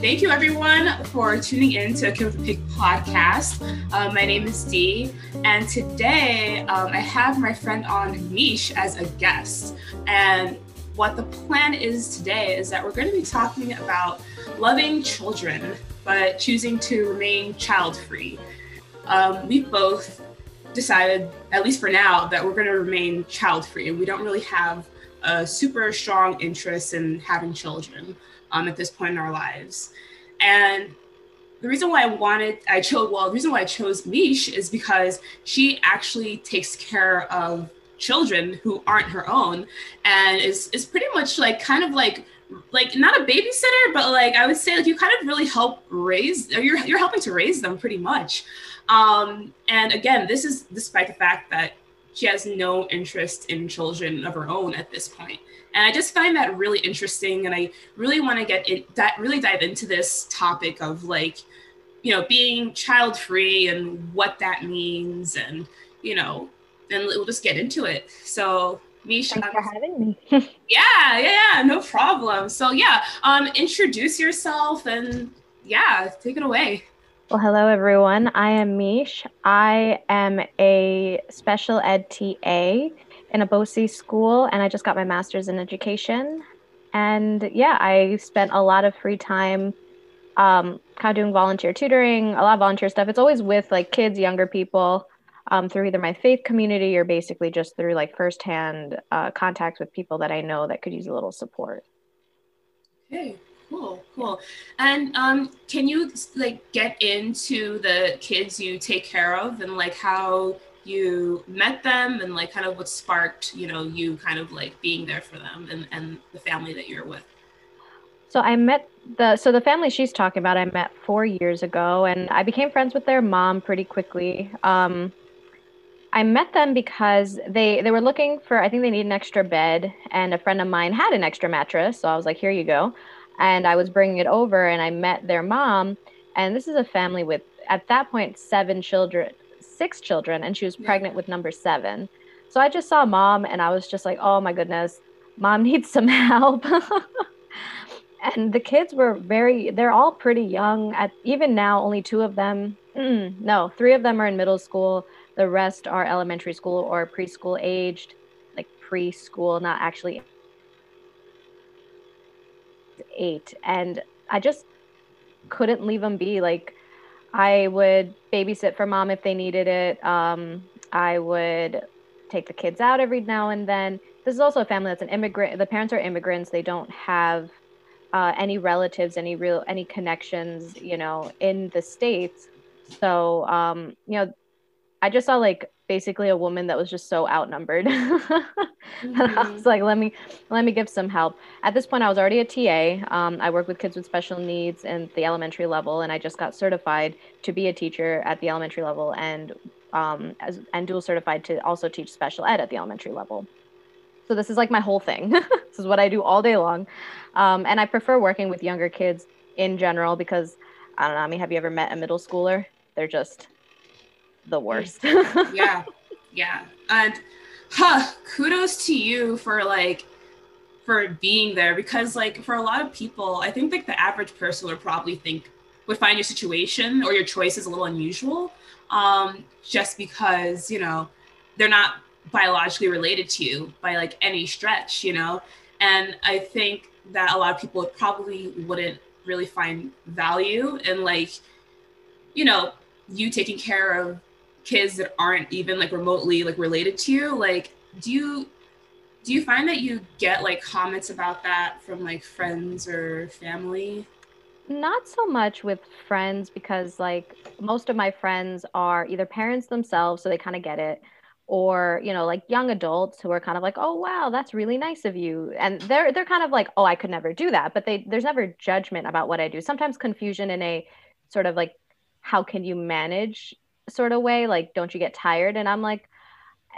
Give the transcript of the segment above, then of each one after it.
thank you everyone for tuning in to a Kid with a Pig podcast. Uh, my name is Dee, and today um, I have my friend on Mish as a guest. And what the plan is today is that we're going to be talking about loving children, but choosing to remain child free. Um, we both decided, at least for now, that we're going to remain child free, and we don't really have a super strong interest in having children um, at this point in our lives. And the reason why I wanted, I chose, well, the reason why I chose Mish is because she actually takes care of children who aren't her own and is, is pretty much like kind of like like not a babysitter but like i would say like you kind of really help raise or you're, you're helping to raise them pretty much um and again this is despite the fact that she has no interest in children of her own at this point and I just find that really interesting. And I really want to get in that really dive into this topic of like, you know, being child free and what that means. And, you know, and we'll just get into it. So Misha. Thanks for having me. yeah, yeah, yeah, no problem. So yeah, um, introduce yourself and yeah, take it away. Well, hello everyone. I am Mish. I am a special ed TA in a BOCES school, and I just got my master's in education. And yeah, I spent a lot of free time um, kind of doing volunteer tutoring, a lot of volunteer stuff. It's always with like kids, younger people, um, through either my faith community or basically just through like firsthand uh, contact with people that I know that could use a little support. Okay, cool, cool. And um, can you like get into the kids you take care of and like how you met them and like kind of what sparked you know you kind of like being there for them and, and the family that you're with? So i met the so the family she's talking about i met four years ago and i became friends with their mom pretty quickly. Um, i met them because they they were looking for i think they need an extra bed and a friend of mine had an extra mattress so i was like here you go. And i was bringing it over and i met their mom and this is a family with at that point seven children six children and she was pregnant with number seven. So I just saw mom and I was just like, oh my goodness, mom needs some help. and the kids were very, they're all pretty young. At even now, only two of them, mm, no, three of them are in middle school. The rest are elementary school or preschool aged, like preschool, not actually eight. And I just couldn't leave them be. Like I would babysit for mom if they needed it. Um, I would take the kids out every now and then. This is also a family that's an immigrant. The parents are immigrants. They don't have uh, any relatives, any real, any connections, you know, in the states. So, um, you know, I just saw like basically a woman that was just so outnumbered. mm-hmm. I was like, let me let me give some help. At this point, I was already a TA. Um, I work with kids with special needs in the elementary level, and I just got certified to be a teacher at the elementary level, and um, as, and dual certified to also teach special ed at the elementary level. So this is like my whole thing. this is what I do all day long, um, and I prefer working with younger kids in general because I don't know. I mean, have you ever met a middle schooler? They're just the worst. yeah, yeah, and huh, kudos to you for like for being there because like for a lot of people, I think like the average person would probably think would find your situation or your choices a little unusual, um, just because you know they're not biologically related to you by like any stretch, you know, and I think that a lot of people probably wouldn't really find value in like you know you taking care of kids that aren't even like remotely like related to you like do you do you find that you get like comments about that from like friends or family? Not so much with friends because like most of my friends are either parents themselves so they kind of get it or you know like young adults who are kind of like oh wow that's really nice of you and they're they're kind of like oh i could never do that but they there's never judgment about what i do. Sometimes confusion in a sort of like how can you manage sort of way like don't you get tired? And i'm like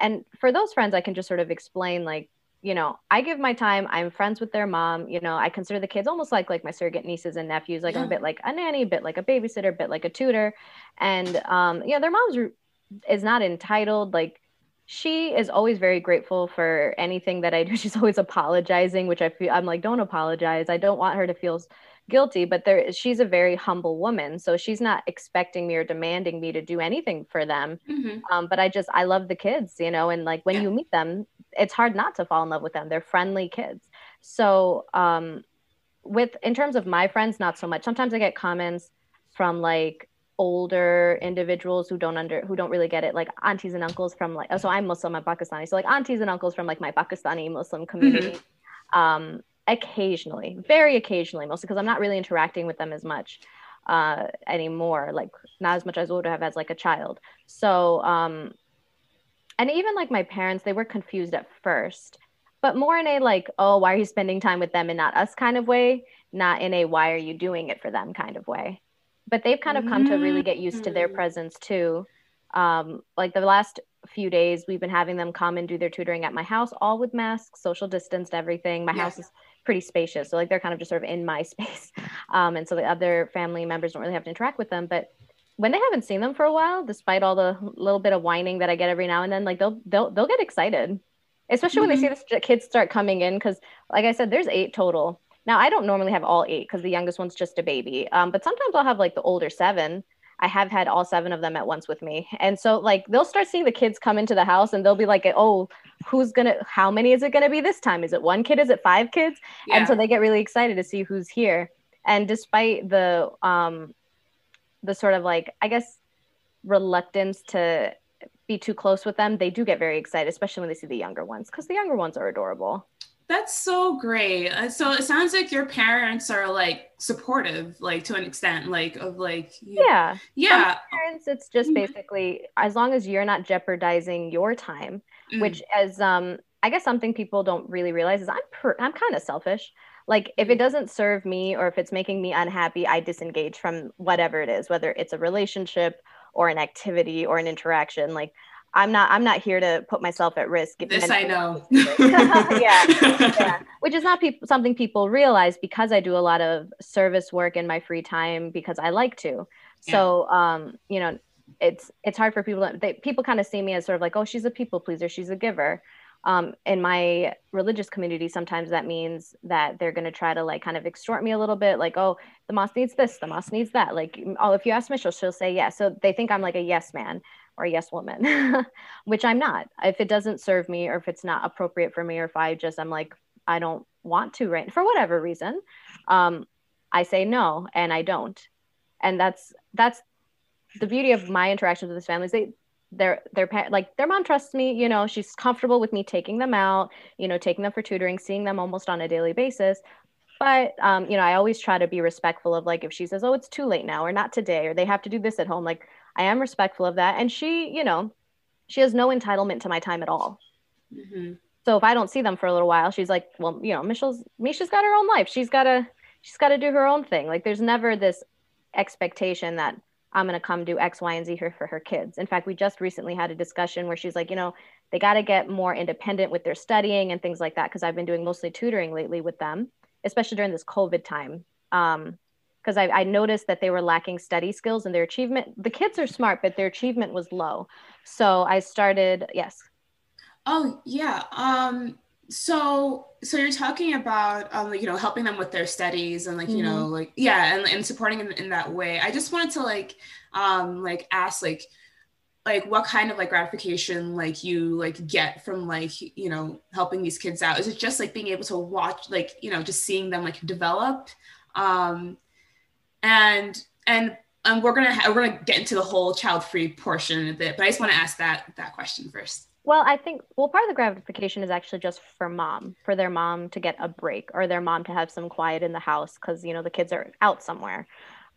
and for those friends i can just sort of explain like you know i give my time i'm friends with their mom you know i consider the kids almost like like my surrogate nieces and nephews like yeah. i'm a bit like a nanny a bit like a babysitter a bit like a tutor. And um you know their mom's re- is not entitled like she is always very grateful for anything that i do. She's always apologizing which i feel i'm like don't apologize. I don't want her to feel guilty but there she's a very humble woman so she's not expecting me or demanding me to do anything for them. Mhm. um, but i just i love the kids you know and like when Yeah. you meet them it's hard not to fall in love with them. They're friendly kids. So um with in terms of my friends not so much. Sometimes i get comments from like older individuals who don't under who don't really get it like aunties and uncles from like oh, so i'm muslim and pakistani. So like aunties and uncles from like my pakistani muslim community. Um occasionally very occasionally mostly because i'm not really interacting with them as much uh anymore like not as much as I would have as like a child so um and even like my parents they were confused at first but more in a like oh why are you spending time with them and not us kind of way not in a why are you doing it for them kind of way but they've kind of come to really get used to their Mm. presence too um like the last few days we've been having them come and do their tutoring at my house all with masks social distanced everything my Yeah. house is pretty spacious. So like they're kind of just sort of in my space. Um and so the other family members don't really have to interact with them. But when they haven't seen them for a while despite all the little bit of whining that i get every now and then like they'll they'll, they'll get excited especially when they see the kids start coming in. Because like i said there's eight total. Now i don't normally have all eight because the youngest one's just a baby. Um, but sometimes i'll have like the older seven i have had all seven of them at once with me. And so like they'll start seeing the kids come into the house and they'll be like oh who's gonna how many is it gonna be this time? Is it one kid? Is it five kids? Yeah. and so they get really excited to see who's here. And despite the um the sort of like i guess reluctance to be too close with them they do get very excited especially when they see the younger ones because the younger ones are adorable That's so great. Uh, So it sounds like your parents are like supportive, like to an extent, like of like yeah yeah, parents it's just Mhm. basically as long as you're not jeopardizing your time Mm. which as um i guess something people don't really realize is i'm per- i'm kind of selfish like if it Mhm. doesn't serve me or if it's making me unhappy i disengage from whatever it is whether it's a relationship or an activity or an interaction like i'm not i'm not here to put myself at risk this I know. Yeah, yeah, which is not peop- something people realize because I do a lot of service work in my free time because I like to. So, um, you know, it's it's hard for people. To, they, people kind of see me as sort of like, oh, she's a people pleaser, she's a giver. Um, in my religious community, sometimes that means that they're going to try to like kind of extort me a little bit, like, oh, the mosque needs this, the mosque needs that. Like, oh, if you ask Michelle, she'll say yes. So they think I'm like a yes man or yes woman, which I'm not. If it doesn't serve me or if it's not appropriate for me or if I just I'm like I don't want to right for whatever reason, um, I say no and I don't. And that's that's the beauty of my interactions with this family is they their their like their mom trusts me you know she's comfortable with me taking them out you know taking them for tutoring seeing them almost on a daily basis but um, you know i always try to be respectful of like if she says oh it's too late now or not today or they have to do this at home like i am respectful of that. And she you know she has no entitlement to my time at all. Mhm. so if i don't see them for a little while she's like well you know michelle's misha's got her own life. She's got to she's got to do her own thing. Like there's never this expectation that i'm going to come do x y and z here for her kids. In fact we just recently had a discussion where she's like you know they got to get more independent with their studying and things like that because i've been doing mostly tutoring lately with them especially during this covid time. Um because I, I noticed that they were lacking study skills and their achievement the kids are smart but their achievement was low so i started yes Oh yeah. Um. So so you're talking about um you know helping them with their studies and like you know like yeah and, and supporting them in that way. I just wanted to like um like ask like like what kind of like gratification like you like get from like you know helping these kids out is it just like being able to watch like you know just seeing them like develop um and and um, we're gonna ha- we're gonna get into the whole child free portion in a bit but i just want to ask that that question first Well, I think well, part of the gratification is actually just for mom, for their mom to get a break or their mom to have some quiet in the house because you know the kids are out somewhere.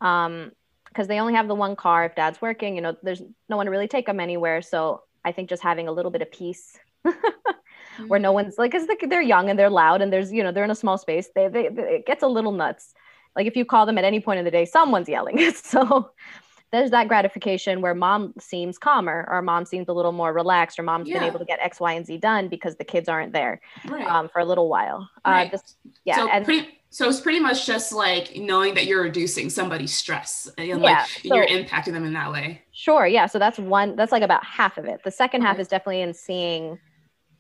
Um, because they only have the one car. If dad's working, you know, there's no one to really take them anywhere. So I think just having a little bit of peace, where no one's like, because they're young and they're loud and there's you know they're in a small space. They, they it gets a little nuts. Like if you call them at any point in the day, someone's yelling. so there's that gratification where mom seems calmer or mom seems a little more relaxed or mom's been able to get x y and z done because the kids aren't there right. um, for a little while. Right. uh, this, yeah so and pretty so it's pretty much just like knowing that you're reducing somebody's stress and Yeah, like you're impacting them in that way. Sure yeah so that's one that's like about half of it. The second half is definitely in seeing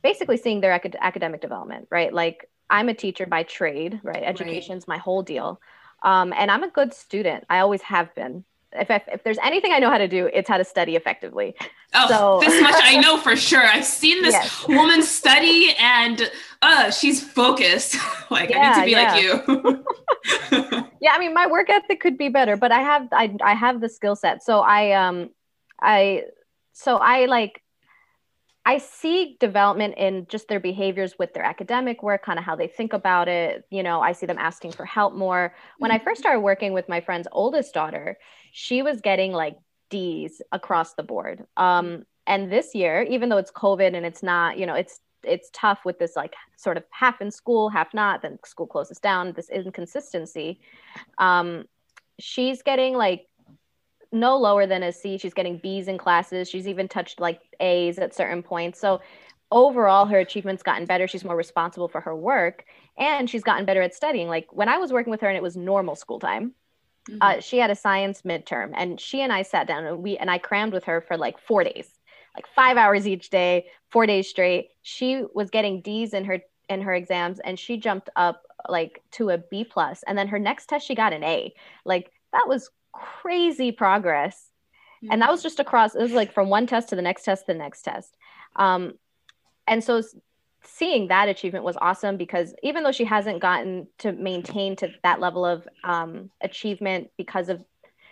basically seeing their acad- academic development right? Like i'm a teacher by trade right. Education's my whole deal Um, and I'm a good student. I always have been. If, if, if there's anything I know how to do, it's how to study effectively. Oh, so, this much I know for sure. I've seen this yes. woman study and uh, she's focused. like yeah, I need to be yeah. like you. yeah, I mean, my work ethic could be better, but I have I I have the skill set. So I um I so I like I see development in just their behaviors with their academic work, kind of how they think about it. You know, I see them asking for help more. When I first mm-hmm. started working with my friend's oldest daughter, she was getting like D's across the board. Um, and this year, even though it's COVID and it's not, you know, it's it's tough with this like sort of half in school, half not. Then school closes down. This inconsistency. Um, she's getting like no lower than a C. She's getting B's in classes. She's even touched like A's at certain points. So overall, her achievements gotten better. She's more responsible for her work, and she's gotten better at studying. Like when I was working with her, and it was normal school time. Mm-hmm. Uh, she had a science midterm, and she and I sat down and we and I crammed with her for like four days, like five hours each day, four days straight. She was getting D's in her in her exams, and she jumped up like to a B plus, and then her next test she got an A. Like that was crazy progress. Mm-hmm. And that was just across, it was like from one test to the next test to the next test. Um, and so seeing that achievement was awesome because even though she hasn't gotten to maintain to that level of um, achievement because of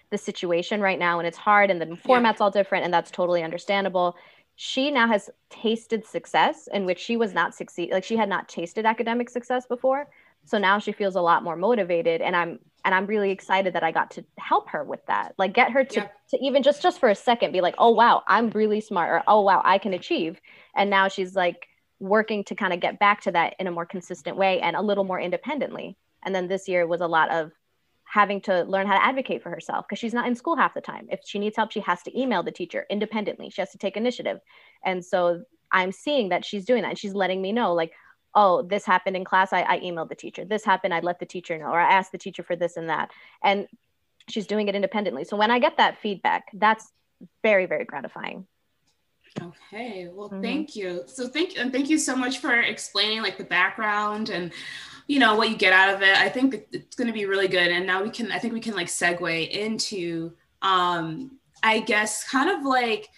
the situation right now and it's hard and the format's yeah. all different and that's totally understandable she now has tasted success in which she was not succeed like she had not tasted academic success before so now she feels a lot more motivated and i'm and i'm really excited that i got to help her with that. Like get her to, yeah. to even just just for a second be like oh wow i'm really smart or oh wow i can achieve. And now she's like working to kind of get back to that in a more consistent way and a little more independently. And then this year was a lot of having to learn how to advocate for herself because she's not in school half the time. If she needs help she has to email the teacher independently. She has to take initiative. And so i'm seeing that she's doing that and she's letting me know like oh, this happened in class. I, I emailed the teacher. This happened. I let the teacher know, or I asked the teacher for this and that. And she's doing it independently. So when I get that feedback, that's very, very gratifying. Okay. Well, mm-hmm. thank you. So thank you. and thank you so much for explaining like the background and you know what you get out of it. I think it's going to be really good. And now we can I think we can like segue into um I guess kind of like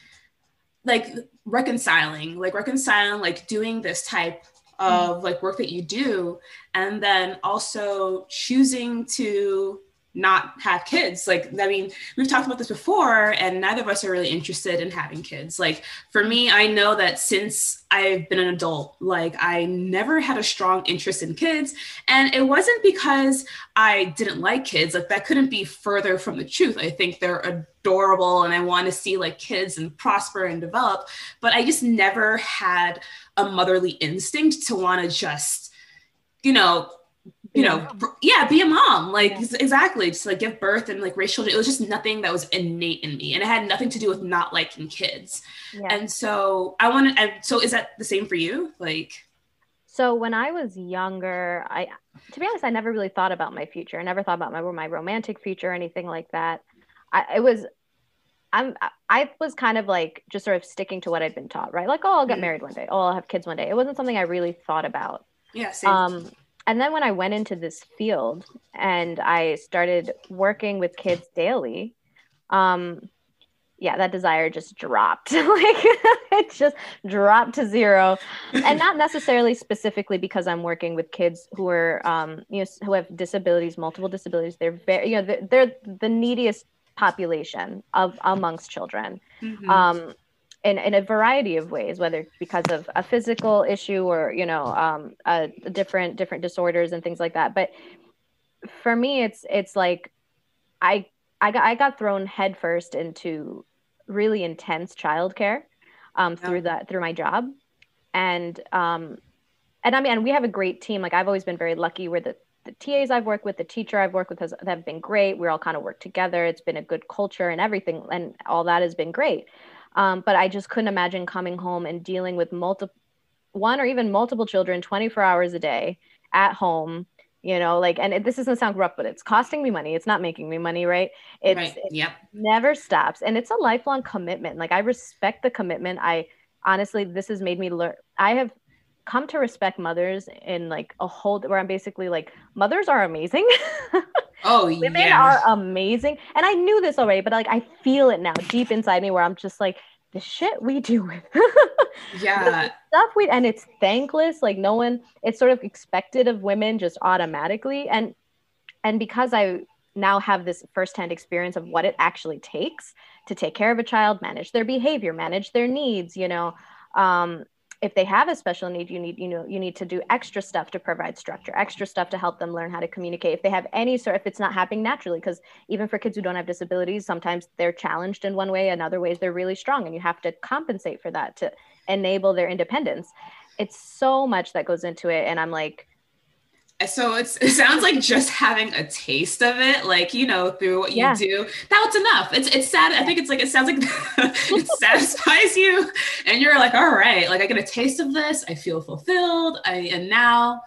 like reconciling, like reconciling like doing this type of like work that you do and then also choosing to not have kids. Like i mean we've talked about this before and neither of us are really interested in having kids. Like for me i know that since i've been an adult like i never had a strong interest in kids. And it wasn't because i didn't like kids. Like that couldn't be further from the truth. I think they're adorable and i want to see like kids and prosper and develop. But i just never had a motherly instinct to want to just you know you know yeah be a mom like yeah. exactly just like give birth and like raise children it was just nothing that was innate in me and it had nothing to do with not liking kids yeah. and so i wanted so is that the same for you like so when i was younger i to be honest i never really thought about my future i never thought about my my romantic future or anything like that I, it was I'm I was kind of like just sort of sticking to what I'd been taught, right? Like, oh, I'll get mm-hmm. married one day. Oh, I'll have kids one day. It wasn't something I really thought about. Yeah. Same. Um, and then when I went into this field and I started working with kids daily, um, yeah, that desire just dropped. like it just dropped to zero. and not necessarily specifically because I'm working with kids who are, um, you know, who have disabilities, multiple disabilities. They're very, you know, they're, they're the neediest population of amongst children. Mm-hmm. Um, in, in a variety of ways, whether because of a physical issue or you know um, different different disorders and things like that. But for me, it's it's like I I got I got thrown headfirst into really intense childcare um, through that through my job, and um, and I mean we have a great team. Like I've always been very lucky where the the TAs I've worked with, the teacher I've worked with has have been great. We're all kind of work together. It's been a good culture and everything, and all that has been great. Um, but I just couldn't imagine coming home and dealing with multiple, one or even multiple children 24 hours a day at home. You know, like, and it, this doesn't sound rough, but it's costing me money. It's not making me money, right? It's, right. Yep. Never stops. And it's a lifelong commitment. Like, I respect the commitment. I honestly, this has made me learn. I have come to respect mothers in like a whole where I'm basically like mothers are amazing. Oh, women yeah. are amazing. And I knew this already, but like I feel it now deep inside me where I'm just like, the shit we do with yeah stuff we and it's thankless like no one it's sort of expected of women just automatically and and because i now have this firsthand experience of what it actually takes to take care of a child manage their behavior manage their needs you know um, if they have a special need you need you know you need to do extra stuff to provide structure extra stuff to help them learn how to communicate. If they have any sort if it's not happening naturally because even for kids who don't have disabilities sometimes they're challenged in one way and other ways they're really strong and you have to compensate for that to enable their independence. It's so much that goes into it and i'm like so it's it sounds like just having a taste of it like you know through what you Yeah. do that's enough it's it's sad i think it's like it sounds like it satisfies you and you're like all right like i get a taste of this i feel fulfilled i and now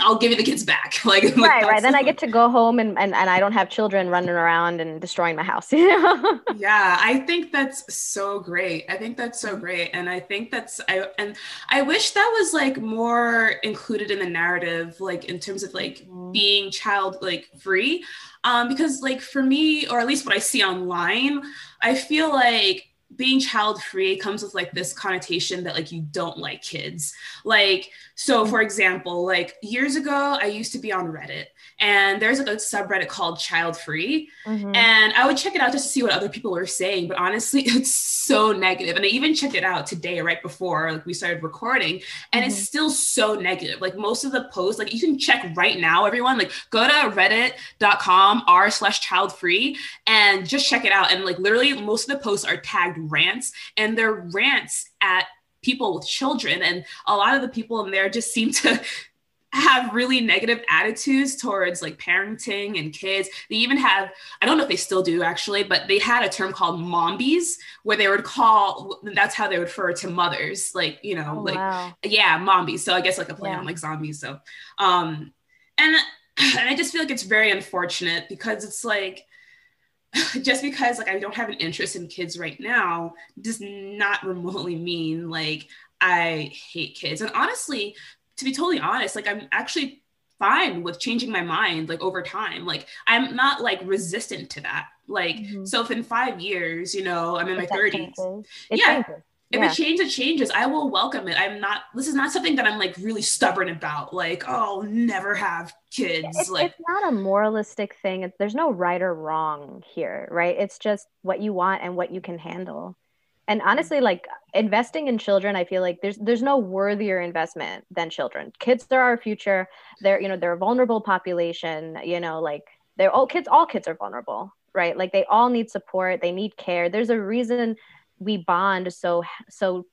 i'll give you the kids back. Like, like right right. Then i get to go home and, and and i don't have children running around and destroying my house you know? Yeah i think that's so great. I think that's so great. And i think that's i and i wish that was like more included in the narrative like in terms of like Mhm. being child like free. Um because like for me or at least what i see online i feel like being child free comes with like this connotation that like you don't like kids. Like so for example like years ago i used to be on reddit and there's like a subreddit called child free Mhm. and I would check it out just to see what other people were saying. But honestly, it's so negative. And I even checked it out today, right before like we started recording, and it's Mhm. still so negative. Like most of the posts, like you can check right now, everyone. Like go to reddit.com r slash child free and just check it out. And like literally most of the posts are tagged rants, and they're rants at people with children. And a lot of the people in there just seem to have really negative attitudes towards like parenting and kids. They even have, I don't know if they still do actually, but they had a term called mombies where they would call, that's how they would refer to mothers, like, you know, Oh, like, wow. yeah, mombies. So I guess like a play Yeah. on like zombies. So, um, and, and I just feel like it's very unfortunate because it's like, just because like I don't have an interest in kids right now does not remotely mean like I hate kids. And honestly, to be totally honest, like I'm actually fine with changing my mind like over time. Like I'm not like resistant to that. Like Mhm. so if in 5 years, you know, I'm in my If that 30s. changes. Yeah. changes. If Yeah. it changes, it changes. I will welcome it. I'm not this is not something that I'm like really stubborn about. Like, oh, never have kids. it's, like it's not a moralistic thing. It's, there's no right or wrong here, right? It's just what you want and what you can handle. And honestly, mm-hmm. like investing in children, I feel like there's there's no worthier investment than children. Kids are our future. They're you know they're a vulnerable population. You know, like they're all kids. All kids are vulnerable, right? Like they all need support. They need care. There's a reason we bond so so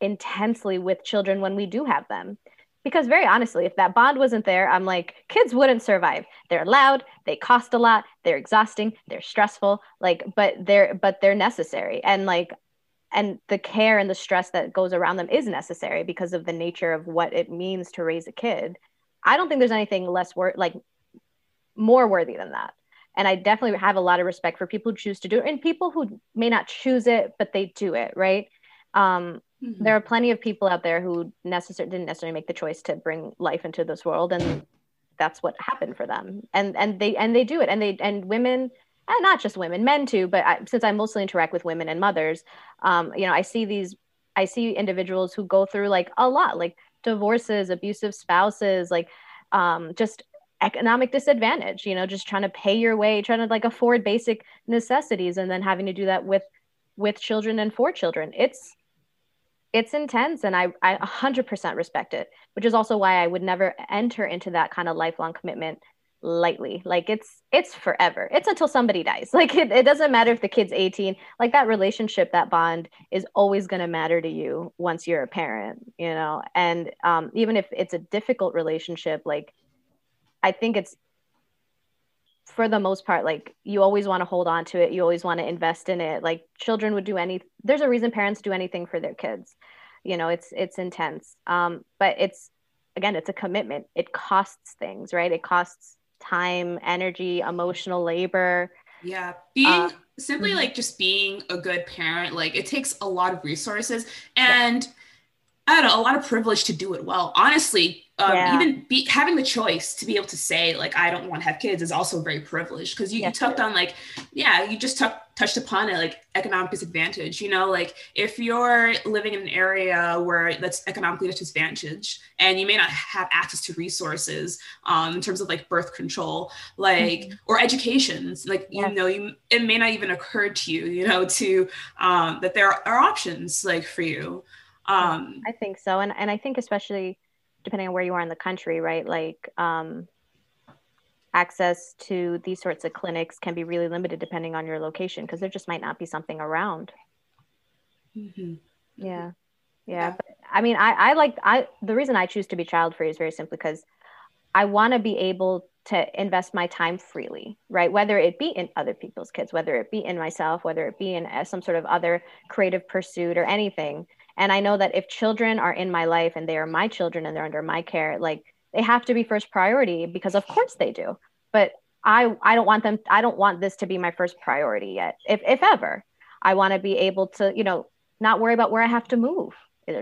intensely with children when we do have them. Because very honestly if that bond wasn't there i'm like kids wouldn't survive. They're loud they cost a lot they're exhausting they're stressful like but they're but they're necessary. And like and the care and the stress that goes around them is necessary because of the nature of what it means to raise a kid. I don't think there's anything less worth like more worthy than that and i definitely have a lot of respect for people who choose to do it and people who may not choose it but they do it right? Um, mhm. there are plenty of people out there who necessarily didn't necessarily make the choice to bring life into this world and that's what happened for them. And and they and they do it. And they and women and not just women men too but I, since i mostly interact with women and mothers um, you know i see these i see individuals who go through like a lot like divorces abusive spouses like um, just economic disadvantage you know just trying to pay your way trying to like afford basic necessities and then having to do that with with children and for children. It's it's intense and I, I 100% respect it which is also why i would never enter into that kind of lifelong commitment lightly. Like it's it's forever. It's until somebody dies. Like it, it doesn't matter if the kid's 18 like that relationship that bond is always going to matter to you once you're a parent you know? And um, even if it's a difficult relationship like i think it's for the most part like you always want to hold on to it you always want to invest in it. Like children would do any there's a reason parents do anything for their kids. You know it's it's intense. Um but it's again it's a commitment. It costs things right? It costs time energy emotional labor. Yeah, being Uh, simply mhm. like just being a good parent, like it takes a lot of resources and I don't know, a lot of privilege to do it well. Honestly, um, Yeah. even be, having the choice to be able to say like I don't want to have kids is also very privileged because you, you Yes, it touched on like yeah you just tuck touched upon it like economic disadvantage you know like if you're living in an area where that's economically disadvantaged and you may not have access to resources um, in terms of like birth control like Mhm. or educations like Yes. you know you it may not even occur to you you know to um, that there are options like for you um, I think so. And and I think especially depending on where you are in the country, right? Like um access to these sorts of clinics can be really limited depending on your location because there just might not be something around. mhm. Yeah. Yeah. Yeah. But, I mean, I, I like, I, the reason I choose to be child free is very simply because I want to be able to invest my time freely, right? Whether it be in other people's kids, whether it be in myself, whether it be in uh, some sort of other creative pursuit or anything. And I know that if children are in my life and they are my children and they're under my care, like they have to be first priority because of course they do. But I, I don't want them, I don't want this to be my first priority yet, if, if ever. I want to be able to, you know, not worry about where I have to move.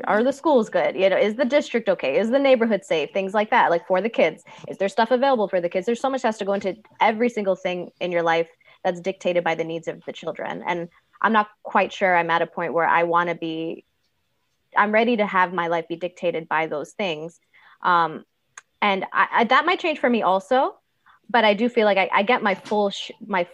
Are the schools good? You know, is the district okay? Is the neighborhood safe? Things like that, like for the kids. Is there stuff available for the kids? There's so much has to go into every single thing in your life that's dictated by the needs of the children. And I'm not quite sure I'm at a point where I want to be, I'm ready to have my life be dictated by those things. Um, and I, I, that might change for me also, but I do feel like I, I get my full, sh- my,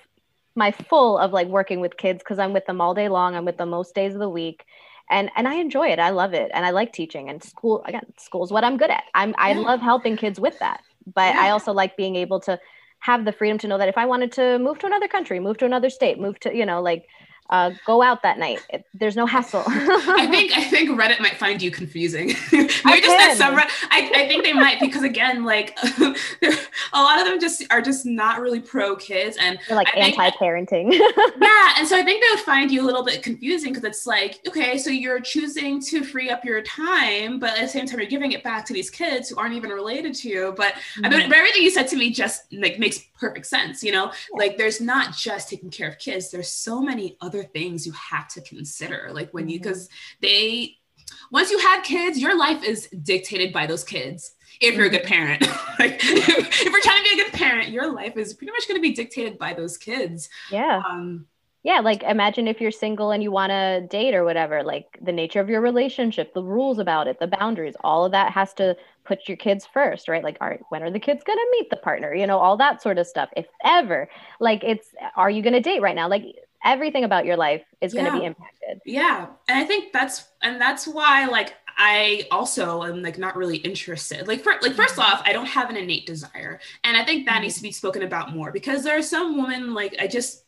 my full of like working with kids because I'm with them all day long. I'm with them most days of the week and and I enjoy it. I love it, and I like teaching. And school again, school's what I'm good at. I'm I Yeah. love helping kids with that, but Yeah. I also like being able to have the freedom to know that if I wanted to move to another country, move to another state, move to you know like uh, go out that night, it, there's no hassle. I think I think Reddit might find you confusing. Maybe just that. I, I think they might because again, like a lot of them just are just not really pro kids, and They're like I anti-parenting. yeah, and so I think they would find you a little bit confusing because it's like, okay, so you're choosing to free up your time, but at the same time you're giving it back to these kids who aren't even related to you. But I mean, but everything you said to me just like makes perfect sense. You know, like there's not just taking care of kids. There's so many other things you have to consider. Like when you, because they, once you have kids, your life is dictated by those kids. If you're a good parent, like if you're trying to be a good parent, your life is pretty much going to be dictated by those kids. yeah. Um, Yeah, like imagine if you're single and you want to date or whatever, like the nature of your relationship, the rules about it, the boundaries, all of that has to put your kids first, right? Like, are when are the kids going to meet the partner? You know, all that sort of stuff. If ever, like, it's are you going to date right now? Like, everything about your life is going to be impacted. Yeah, and I think that's and that's why like I also am like not really interested. Like for, like first off, I don't have an innate desire, and I think that Mhm. needs to be spoken about more because there are some women like I just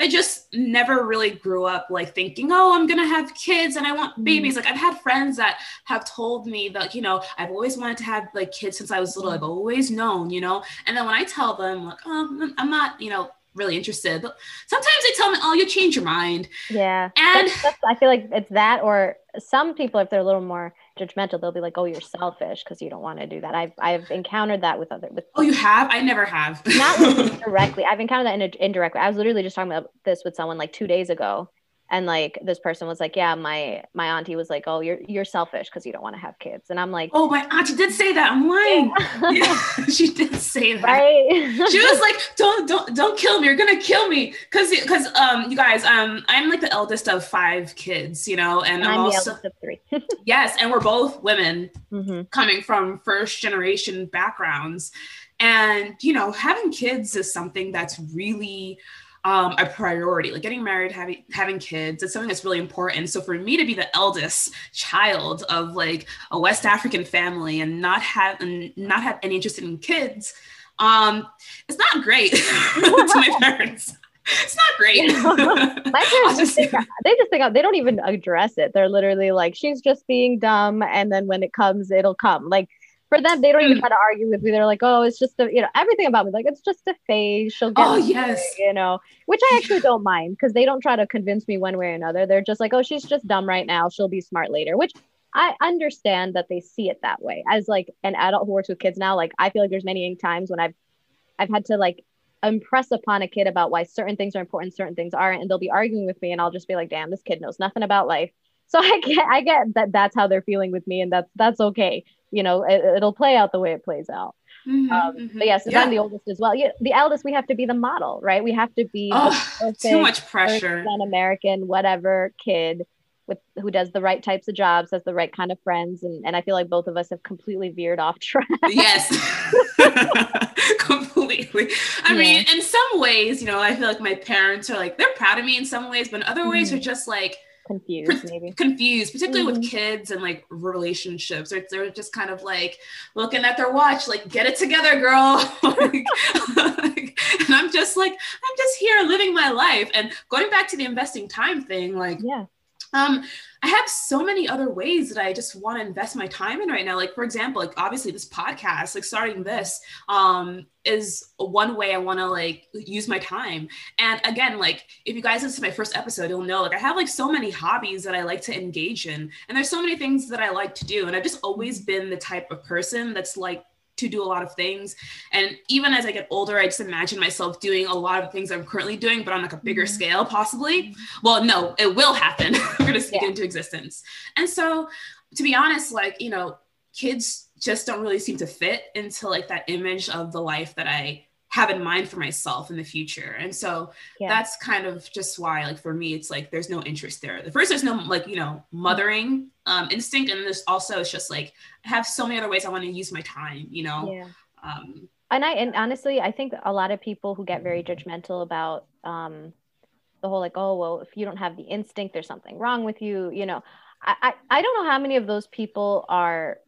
I just never really grew up like thinking, oh, I'm gonna have kids and I want Mhm. babies. Like I've had friends that have told me that you know I've always wanted to have like kids since I was little. Mhm. I've always known, you know. And then when I tell them like, oh, I'm not, you know, really interested. But sometimes they tell me, oh, you change your mind. Yeah. And That's, that's, I feel like it's that, or some people, if they're a little more judgmental, they'll be like, "Oh, you're selfish because you don't want to do that." I've I've encountered that with other with oh, you have? I never have. not directly. I've encountered that in, indirectly. I was literally just talking about this with someone like two days ago, and like this person was like, "Yeah, my my auntie was like, oh, you're you're selfish because you don't want to have kids," and I'm like, Oh, my auntie did say that. I'm lying. Yeah, she did say that. right? She was like, "Don't, don't, don't kill me. You're gonna kill me." Cause, cause, um, you guys, um, I'm like the eldest of five kids, you know, and And I'm I'm the also eldest of three. yes, and we're both women hmm coming from first generation backgrounds, and you know, having kids is something that's really um, a priority. Like getting married, having having kids, it's something that's really important. So for me to be the eldest child of like a West African family and not have and not have any interest in kids, um, it's not great to my parents. It's not great. My parents just think, they just think they don't even address it. They're literally like, she's just being dumb, and then when it comes, it'll come. Like for them, they don't even Mm. try to argue with me. They're like, oh, it's just a, you know, everything about me. Like it's just a phase. She'll get, Oh, yes. you know, which I actually don't mind because they don't try to convince me one way or another. They're just like, oh, she's just dumb right now. She'll be smart later, which I understand that they see it that way. As like an adult who works with kids now, like I feel like there's many times when I've I've had to like impress upon a kid about why certain things are important, certain things aren't, and they'll be arguing with me, and I'll just be like, "Damn, this kid knows nothing about life." So I get I get that that's how they're feeling with me, and that's that's okay. You know, it, will play out the way it plays out. Mm-hmm, um, mm-hmm. But yes, yeah, I'm the oldest as well. Yeah, the eldest, we have to be the model, right? We have to be oh, perfect, too much pressure. An American, whatever kid with who does the right types of jobs, has the right kind of friends, and and I feel like both of us have completely veered off track. Yes, completely. I yeah. mean, in some ways, you know, I feel like my parents are like they're proud of me in some ways, but in other mm-hmm. ways, are just like confused maybe. confused particularly mm-hmm. with kids and like relationships or they're just kind of like looking at their watch like get it together girl. Like, like, and i'm just like i'm just here living my life. And going back to the investing time thing like yeah um, I have so many other ways that I just want to invest my time in right now. Like, for example, like obviously this podcast, like starting this, um, is one way I want to like use my time. And again, like if you guys listen to my first episode, you'll know like I have like so many hobbies that I like to engage in, and there's so many things that I like to do. And I've just always been the type of person that's like to do a lot of things. And even as I get older, I just imagine myself doing a lot of things I'm currently doing, but on like a bigger mm-hmm. scale, possibly. Well, no, it will happen. We're gonna speak yeah. into existence. And so, to be honest, like you know, kids just don't really seem to fit into like that image of the life that I have in mind for myself in the future. And so yeah. that's kind of just why, like, for me, it's like there's no interest there. The first, there's no, like, you know, mothering um, instinct. And there's also, it's just like, I have so many other ways I want to use my time, you know? Yeah. Um, and I, and honestly, I think a lot of people who get very judgmental about um, the whole, like, oh, well, if you don't have the instinct, there's something wrong with you, you know, I, I, I don't know how many of those people are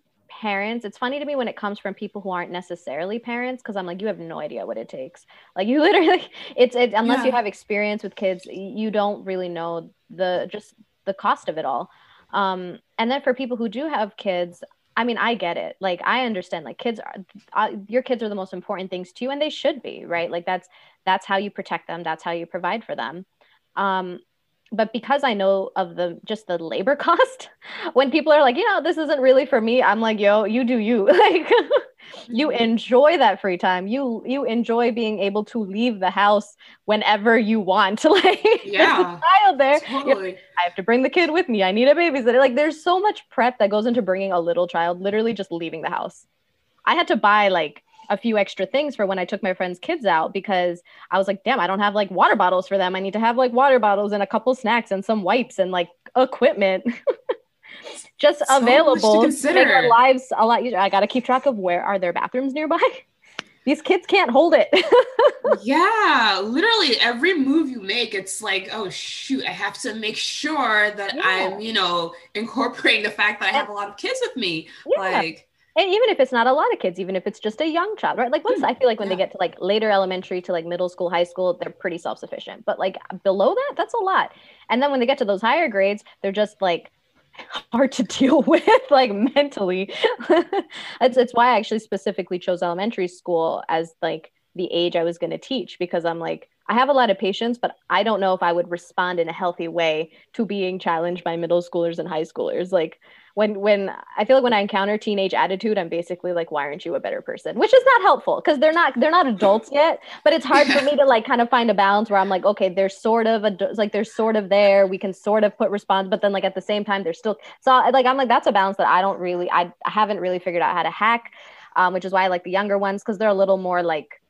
parents it's funny to me when it comes from people who aren't necessarily parents because i'm like you have no idea what it takes. Like you literally it's it, unless yeah. you have experience with kids you don't really know the just the cost of it all. Um and then for people who do have kids i mean i get it. Like i understand like kids are uh, your kids are the most important things to you and they should be right? Like that's that's how you protect them that's how you provide for them. Um but because I know of the just the labor cost, when people are like, you know, this isn't really for me, I'm like, yo, you do you. like you mm-hmm. enjoy that free time. You you enjoy being able to leave the house whenever you want. like yeah, child there. Totally. I have to bring the kid with me. I need a babysitter. Like there's so much prep that goes into bringing a little child literally just leaving the house. I had to buy like a few extra things for when I took my friends' kids out because I was like, damn, I don't have like water bottles for them. I need to have like water bottles and a couple snacks and some wipes and like equipment. just so available to, to make our lives a lot easier. I got to keep track of where are there bathrooms nearby. These kids can't hold it. yeah, literally every move you make, it's like, oh shoot, I have to make sure that yeah. I'm, you know, incorporating the fact that I have a lot of kids with me. Yeah. Like and even if it's not a lot of kids even if it's just a young child right? Like once mm-hmm. i feel like when yeah. they get to like later elementary to like middle school high school they're pretty self-sufficient. But like below that that's a lot. And then when they get to those higher grades they're just like hard to deal with like mentally. It's, it's why i actually specifically chose elementary school as like the age i was going to teach because i'm like I have a lot of patience, but I don't know if I would respond in a healthy way to being challenged by middle schoolers and high schoolers. Like when when I feel like when I encounter teenage attitude, I'm basically like, why aren't you a better person? Which is not helpful because they're not they're not adults yet. But it's hard for me to like kind of find a balance where I'm like, okay, they're sort of a, like they're sort of there. We can sort of put response, but then like at the same time, they're still so like I'm like that's a balance that I don't really I, I haven't really figured out how to hack. Um, which is why I like the younger ones because they're a little more like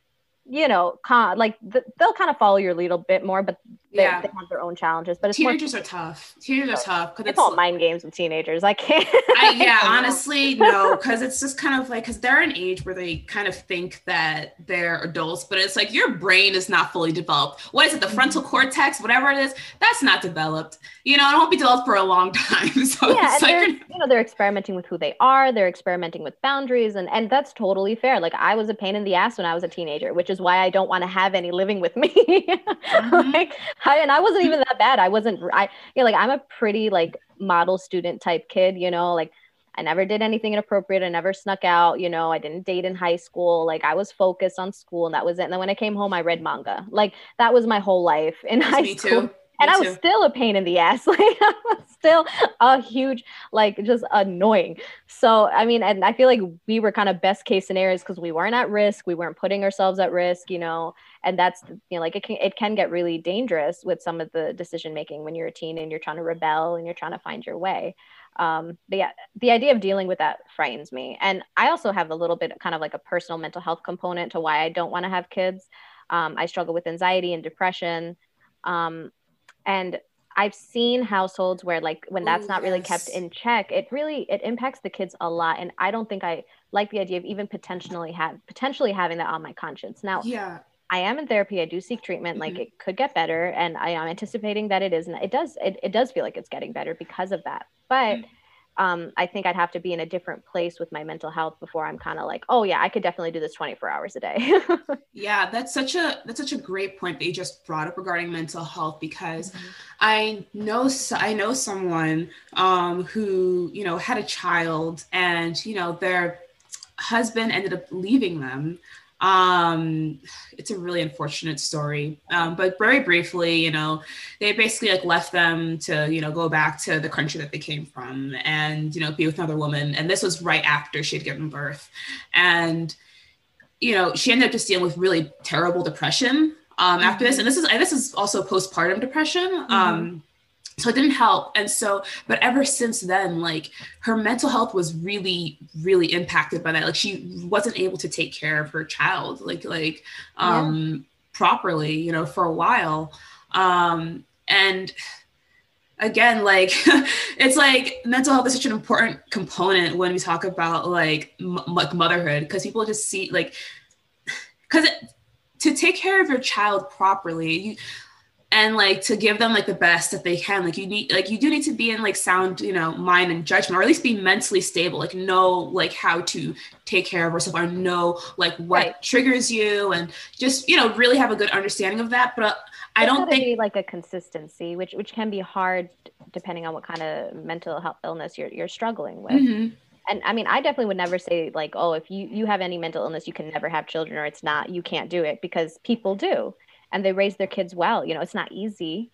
you know, con- like th- they'll kind of follow your lead a bit more, but yeah. they have their own challenges. But teenagers more- are tough. Teenagers are tough because it's, it's, all mind games with teenagers. I can't. I, yeah, honestly, no, because it's just kind of like because they're an age where they kind of think that they're adults, but it's like your brain is not fully developed. What is it? The mm-hmm. frontal cortex, whatever it is, that's not developed. You know, it won't be developed for a long time. So yeah, like, they're, you know, they're experimenting with who they are. They're experimenting with boundaries, and and that's totally fair. Like I was a pain in the ass when I was a teenager, which is why I don't want to have any living with me. mm-hmm. like, I, and I wasn't even that bad. I wasn't, I, you know, like I'm a pretty like model student type kid, you know, like I never did anything inappropriate. I never snuck out, you know, I didn't date in high school. Like I was focused on school and that was it. And then when I came home, I read manga. Like that was my whole life in That's high school. Too. And I was still a pain in the ass. Like I was still a huge, like just annoying. So I mean, and I feel like we were kind of best case scenarios because we weren't at risk, we weren't putting ourselves at risk, you know. And that's you know, like it can it can get really dangerous with some of the decision making when you're a teen and you're trying to rebel and you're trying to find your way. Um, but yeah, the idea of dealing with that frightens me. And I also have a little bit kind of like a personal mental health component to why I don't want to have kids. Um, I struggle with anxiety and depression. Um, and I've seen households where like when that's Ooh, not really yes. kept in check, it really it impacts the kids a lot. And I don't think I like the idea of even potentially have potentially having that on my conscience. Now, yeah. I am in therapy. I do seek treatment. Mm-hmm. Like it could get better, and I am anticipating that it is, and it does. It, it does feel like it's getting better because of that. But mm-hmm um, I think I'd have to be in a different place with my mental health before I'm kind of like, oh yeah, I could definitely do this 24 hours a day. yeah, that's such a that's such a great point that you just brought up regarding mental health because mm-hmm. I know I know someone um, who you know had a child and you know their husband ended up leaving them um it's a really unfortunate story. Um but very briefly you know they basically like left them to you know go back to the country that they came from and you know be with another woman. And this was right after she had given birth. And you know she ended up just dealing with really terrible depression um after this. And this is and this is also postpartum depression. Mm-hmm. um so it didn't help. And so but ever since then like her mental health was really really impacted by that. Like she wasn't able to take care of her child like like um yeah. properly you know for a while. Um and again like it's like mental health is such an important component when we talk about like m- like motherhood because people just see like because to take care of your child properly you and like to give them like the best that they can like you need like you do need to be in like sound you know mind and judgment or at least be mentally stable like know like how to take care of yourself or know like what right. triggers you and just you know really have a good understanding of that but uh, i don't think be like a consistency which which can be hard depending on what kind of mental health illness you're you're struggling with mm-hmm. and i mean i definitely would never say like oh if you you have any mental illness you can never have children or it's not you can't do it because people do and they raise their kids well you know it's not easy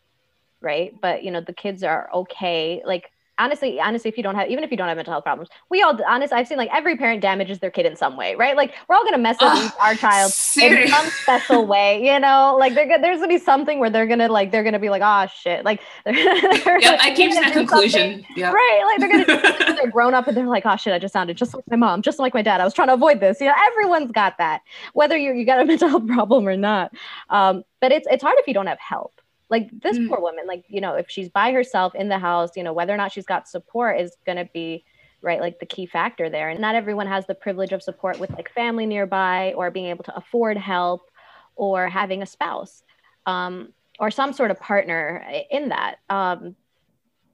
right? But you know the kids are okay like honestly honestly if you don't have even if you don't have mental health problems we all honestly i've seen like every parent damages their kid in some way right? Like we're all gonna mess up our child serious? in some special way you know? Like there's gonna be something where they're gonna like they're gonna be like oh shit. Like they're, they're yep, i came to that conclusion. Yeah. Right like they're gonna they're grown up and they're like oh shit i just sounded just like my mom just like my dad. I was trying to avoid this. You know everyone's got that whether you you got a mental health problem or not. Um but it's it's hard if you don't have help like this mm. poor woman like you know if she's by herself in the house you know whether or not she's got support is going to be right like the key factor there and not everyone has the privilege of support with like family nearby or being able to afford help or having a spouse um, or some sort of partner in that um,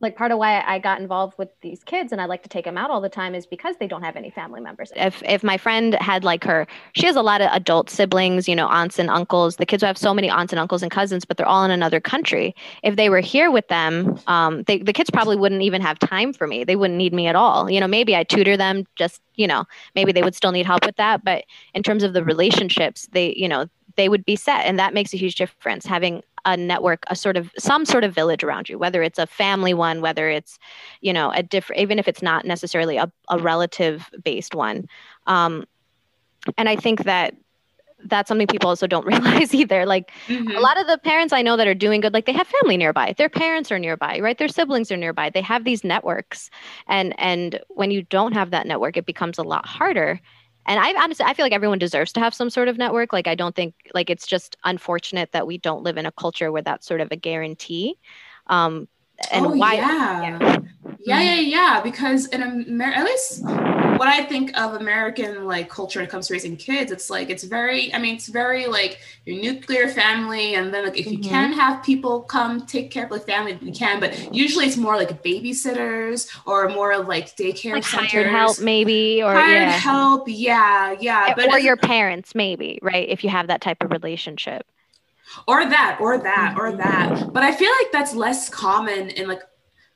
like part of why I got involved with these kids and I like to take them out all the time is because they don't have any family members. If if my friend had like her, she has a lot of adult siblings, you know, aunts and uncles. The kids have so many aunts and uncles and cousins, but they're all in another country. If they were here with them, um, they, the kids probably wouldn't even have time for me. They wouldn't need me at all. You know, maybe I tutor them just, you know, maybe they would still need help with that. But in terms of the relationships, they, you know, they would be set and that makes a huge difference having a network a sort of some sort of village around you whether it's a family one whether it's you know a different even if it's not necessarily a, a relative based one. Um, and i think that that's something people also don't realize either. Like mm-hmm. a lot of the parents i know that are doing good like they have family nearby. Their parents are nearby right? Their siblings are nearby. They have these networks. And and when you don't have that network it becomes a lot harder and I honestly I feel like everyone deserves to have some sort of network. Like I don't think like it's just unfortunate that we don't live in a culture where that's sort of a guarantee. Um, and oh, why? Yeah. yeah, yeah, yeah, yeah. Because in America, at least what I think of American like culture when it comes to raising kids, it's like it's very. I mean, it's very like your nuclear family, and then like if you mm-hmm. can have people come take care of the family, you can. But usually, it's more like babysitters or more of like daycare like centers. hired help, maybe, or hired yeah. help. Yeah, yeah. But or your parents, maybe, right? If you have that type of relationship or that or that or mm-hmm. that but i feel like that's less common in like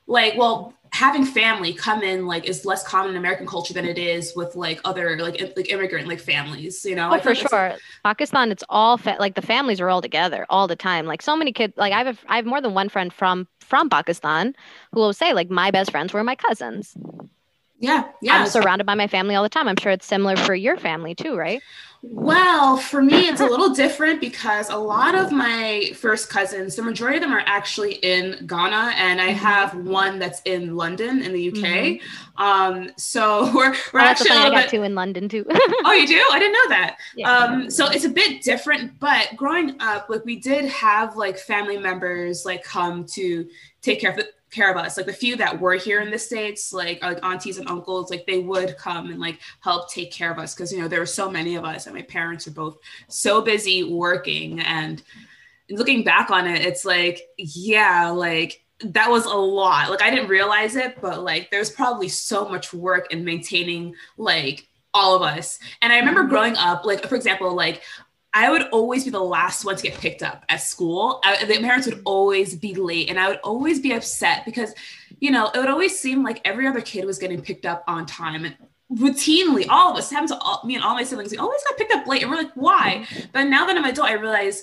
like well having family come in like is less common in American culture than it is with like other like like immigrant like families. You know, oh, for sure. Pakistan, it's all fa- like the families are all together all the time. Like so many kids. Like I have I have more than one friend from from Pakistan who will say like my best friends were my cousins. Yeah, yeah. I'm surrounded by my family all the time. I'm sure it's similar for your family too, right? Well, for me, it's a little different because a lot of my first cousins, the majority of them are actually in Ghana, and I mm-hmm. have one that's in London in the UK. Mm-hmm. Um, so we're we're oh, actually I got bit... two in London too. oh, you do? I didn't know that. Yeah. Um, so it's a bit different, but growing up, like we did have like family members like come to take care of the care of us like the few that were here in the states like like aunties and uncles like they would come and like help take care of us because you know there were so many of us and my parents are both so busy working and looking back on it it's like yeah like that was a lot. Like i didn't realize it but like there's probably so much work in maintaining like all of us. And i remember growing up like for example like I would always be the last one to get picked up at school. I, the parents would always be late, and I would always be upset because, you know, it would always seem like every other kid was getting picked up on time. And routinely, all of us happened to all, me and all my siblings. We always got picked up late, and we're like, why? But now that I'm an adult, I realize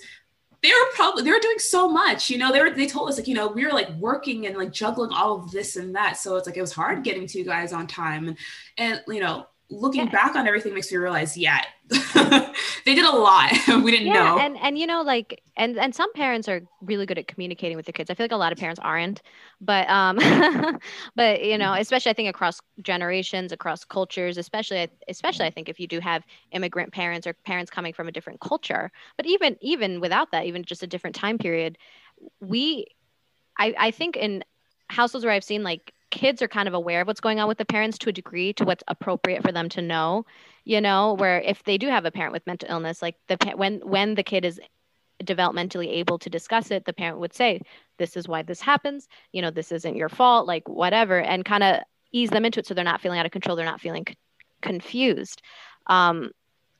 they were probably they were doing so much. You know, they were they told us like, you know, we were like working and like juggling all of this and that. So it's like it was hard getting to you guys on time, and and you know looking yeah. back on everything makes me realize, yeah, they did a lot. we didn't yeah, know. And and you know, like and and some parents are really good at communicating with their kids. I feel like a lot of parents aren't. But um but you know, especially I think across generations, across cultures, especially especially I think if you do have immigrant parents or parents coming from a different culture. But even even without that, even just a different time period, we I, I think in households where I've seen like kids are kind of aware of what's going on with the parents to a degree to what's appropriate for them to know you know where if they do have a parent with mental illness like the when when the kid is developmentally able to discuss it the parent would say this is why this happens. You know this isn't your fault like whatever and kind of ease them into it so they're not feeling out of control they're not feeling c- confused. Um,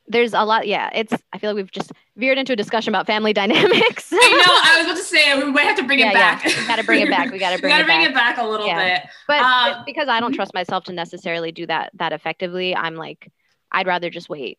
there's a lot yeah it's i feel like we've just veered into a discussion about family dynamics i know i was about to say we might have to bring yeah, it back yeah. we gotta bring it back we gotta bring, we gotta it, bring back. it back a little yeah. bit but, um, but because i don't trust myself to necessarily do that that effectively i'm like i'd rather just wait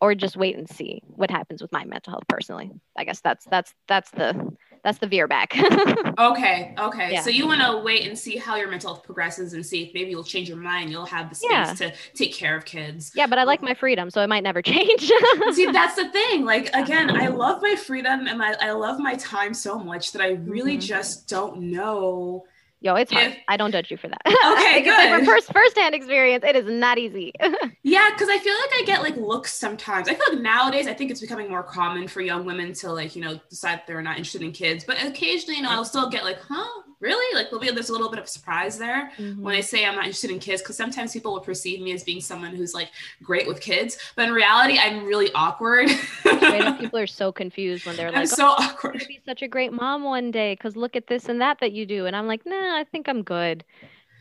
or just wait and see what happens with my mental health personally i guess that's that's that's the that's the veer back. okay. Okay. Yeah. So you want to wait and see how your mental health progresses and see if maybe you'll change your mind. You'll have the space yeah. to take care of kids. Yeah, but I like my freedom, so it might never change. see, that's the thing. Like again, I love my freedom and I, I love my time so much that I really mm-hmm. just don't know Yo, it's hard. I don't judge you for that. Okay, good. Like from first firsthand experience, it is not easy. yeah, because I feel like I get like looks sometimes. I feel like nowadays I think it's becoming more common for young women to like, you know, decide they're not interested in kids. But occasionally, you know, I'll still get like, huh, really? Like there'll there's a little bit of surprise there mm-hmm. when I say I'm not interested in kids, because sometimes people will perceive me as being someone who's like great with kids, but in reality, I'm really awkward. people are so confused when they're like, I'm so oh, awkward. to be such a great mom one day because look at this and that that you do, and I'm like, nah, I think I'm good.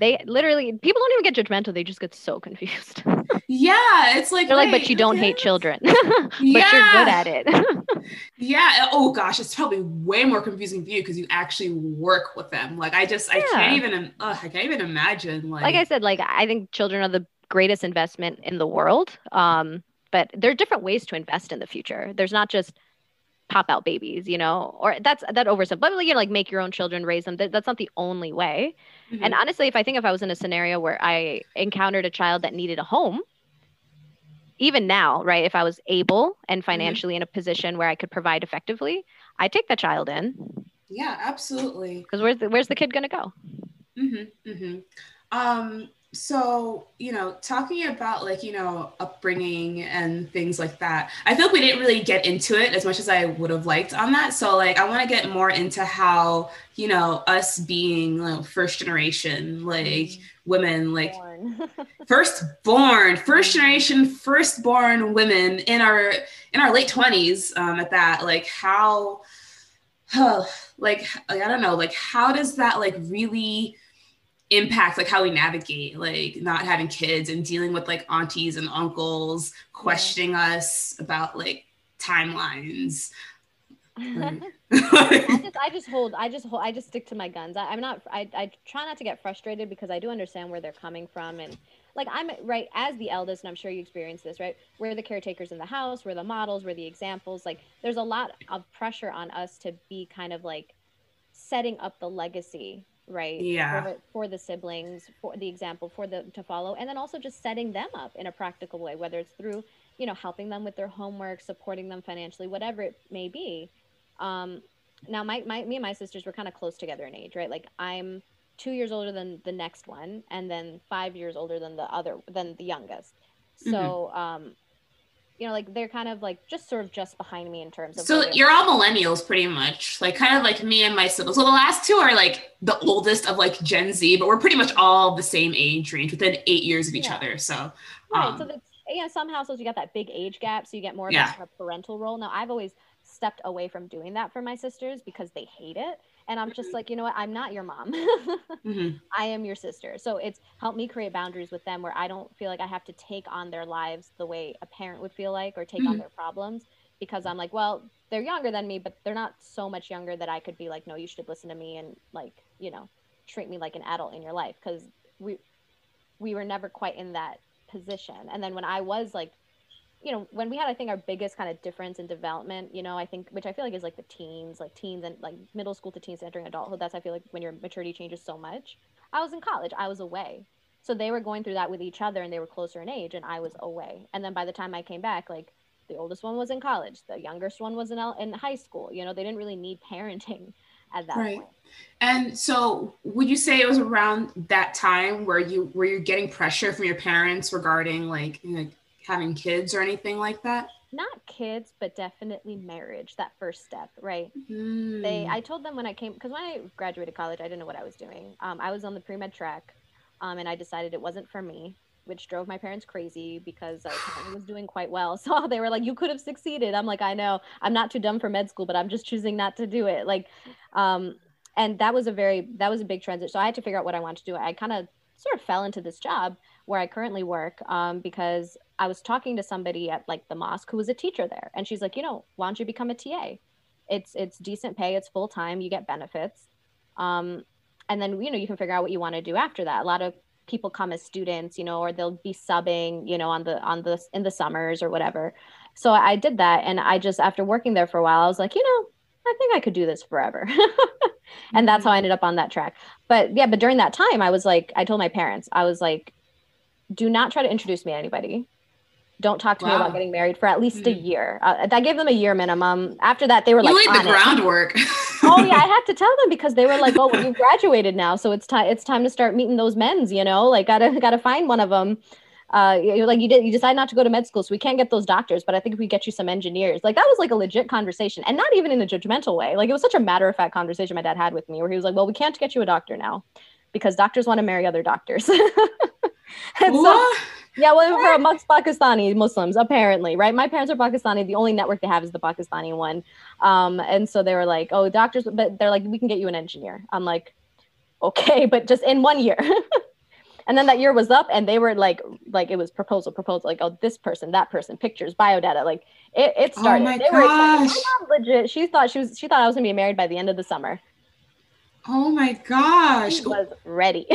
They literally people don't even get judgmental; they just get so confused. Yeah, it's like they're like, but you don't hate children, but yeah. you're good at it. yeah. Oh gosh, it's probably way more confusing for you because you actually work with them. Like I just, yeah. I can't even, ugh, I can't even imagine. Like, like I said, like I think children are the greatest investment in the world. Um, but there are different ways to invest in the future. There's not just pop out babies, you know, or that's that oversimplified. But you know, like make your own children, raise them. That, that's not the only way. Mm-hmm. And honestly, if I think if I was in a scenario where I encountered a child that needed a home, even now, right, if I was able and mm-hmm. financially mm-hmm. in a position where I could provide effectively, I take the child in. Yeah, absolutely. Because where's the, where's the kid gonna go? Mm-hmm, mm-hmm. Um, so you know talking about like you know upbringing and things like that i feel like we didn't really get into it as much as i would have liked on that. So like i want to get more into how you know us being know, first generation like mm-hmm. women like first born first generation first born women in our in our late 20s um, at that like how huh, like i don't know like how does that like really impact like how we navigate like not having kids and dealing with like aunties and uncles questioning us about like timelines I just I just hold I just hold I just stick to my guns. I, am not I, I try not to get frustrated because I do understand where they're coming from and like I'm right as the eldest and I'm sure you experience this right we're the caretakers in the house we're the models we're the examples like there's a lot of pressure on us to be kind of like setting up the legacy right? Yeah. for, for, the siblings for the example for them to follow and then also just setting them up in a practical way whether it's through you know helping them with their homework supporting them financially whatever it may be. Um now my, my me and my sisters were kind of close together in age right? Like i'm two years older than the next one and then five years older than the other than the youngest. So mm-hmm. um you know, like they're kind of like just sort of just behind me in terms of. So you're all millennials, pretty much, like kind of like me and my siblings. So the last two are like the oldest of like Gen Z, but we're pretty much all the same age range, within eight years of each yeah. other. So right, um, so that's yeah. Some households you got that big age gap, so you get more of yeah. a parental role. Now I've always stepped away from doing that for my sisters because they hate it and i'm just like you know what? I'm not your mom. Mm-hmm. i am your sister. So it's helped me create boundaries with them where i don't feel like i have to take on their lives the way a parent would feel like or take mm-hmm. on their problems because i'm like well they're younger than me but they're not so much younger that i could be like no you should listen to me and like you know treat me like an adult in your life. Because we we were never quite in that position. And then when i was like you know, when we had, I think, our biggest kind of difference in development, you know, I think, which I feel like is like the teens, like teens and like middle school to teens entering adulthood. That's, I feel like, when your maturity changes so much. I was in college, I was away. So they were going through that with each other and they were closer in age, and I was away. And then by the time I came back, like the oldest one was in college, the youngest one was in, in high school. You know, they didn't really need parenting at that point. right. point. And so, would you say it was around that time where you were you getting pressure from your parents regarding like, know, having kids or anything like that? Not kids, but definitely marriage, that first step, right? Mm. They I told them when I came because when I graduated college, I didn't know what I was doing. Um, I was on the pre-med track, um, and I decided it wasn't for me, which drove my parents crazy because I was doing quite well. So they were like, "You could have succeeded." I'm like, "I know. I'm not too dumb for med school, but I'm just choosing not to do it." Like, um, and that was a very that was a big transition. So I had to figure out what I wanted to do. I kind of sort of fell into this job where I currently work um, because I was talking to somebody at like the mosque who was a teacher there, and she's like, you know, why don't you become a TA? It's it's decent pay, it's full time, you get benefits, um, and then you know you can figure out what you want to do after that. A lot of people come as students, you know, or they'll be subbing, you know, on the on the in the summers or whatever. So I did that, and I just after working there for a while, I was like, you know, I think I could do this forever. and that's how I mm-hmm. ended up on that track. But yeah, but during that time, I was like, I told my parents, I was like, do not try to introduce me to anybody. Don't talk to wow. me about getting married for at least mm. a hmm. year. Uh, I gave them a year minimum. After that, they were you like, laid the groundwork. oh yeah, I had to tell them because they were like, "Oh, well, you graduated now, so it's time. It's time to start meeting those men's. You know, like gotta gotta find one of them." Uh, you're like you did you decide not to go to med school so we can't get those doctors but i think if we get you some engineers like that was like a legit conversation and not even in a judgmental way like it was such a matter of fact conversation my dad had with me where he was like well we can't get you a doctor now because doctors want to marry other doctors? so yeah, well, for amongst Pakistani Muslims, apparently, right? My parents are Pakistani. The only network they have is the Pakistani one. Um, and so they were like, oh, doctors, but they're like, we can get you an engineer. I'm like, okay, but just in one year. and then that year was up and they were like, like it was proposal, proposal, like, oh, this person, that person, pictures, biodata. Like it, it oh started. Oh my they gosh. Were legit. She thought she was, she thought I was gonna be married by the end of the summer. Oh my gosh. She was ready.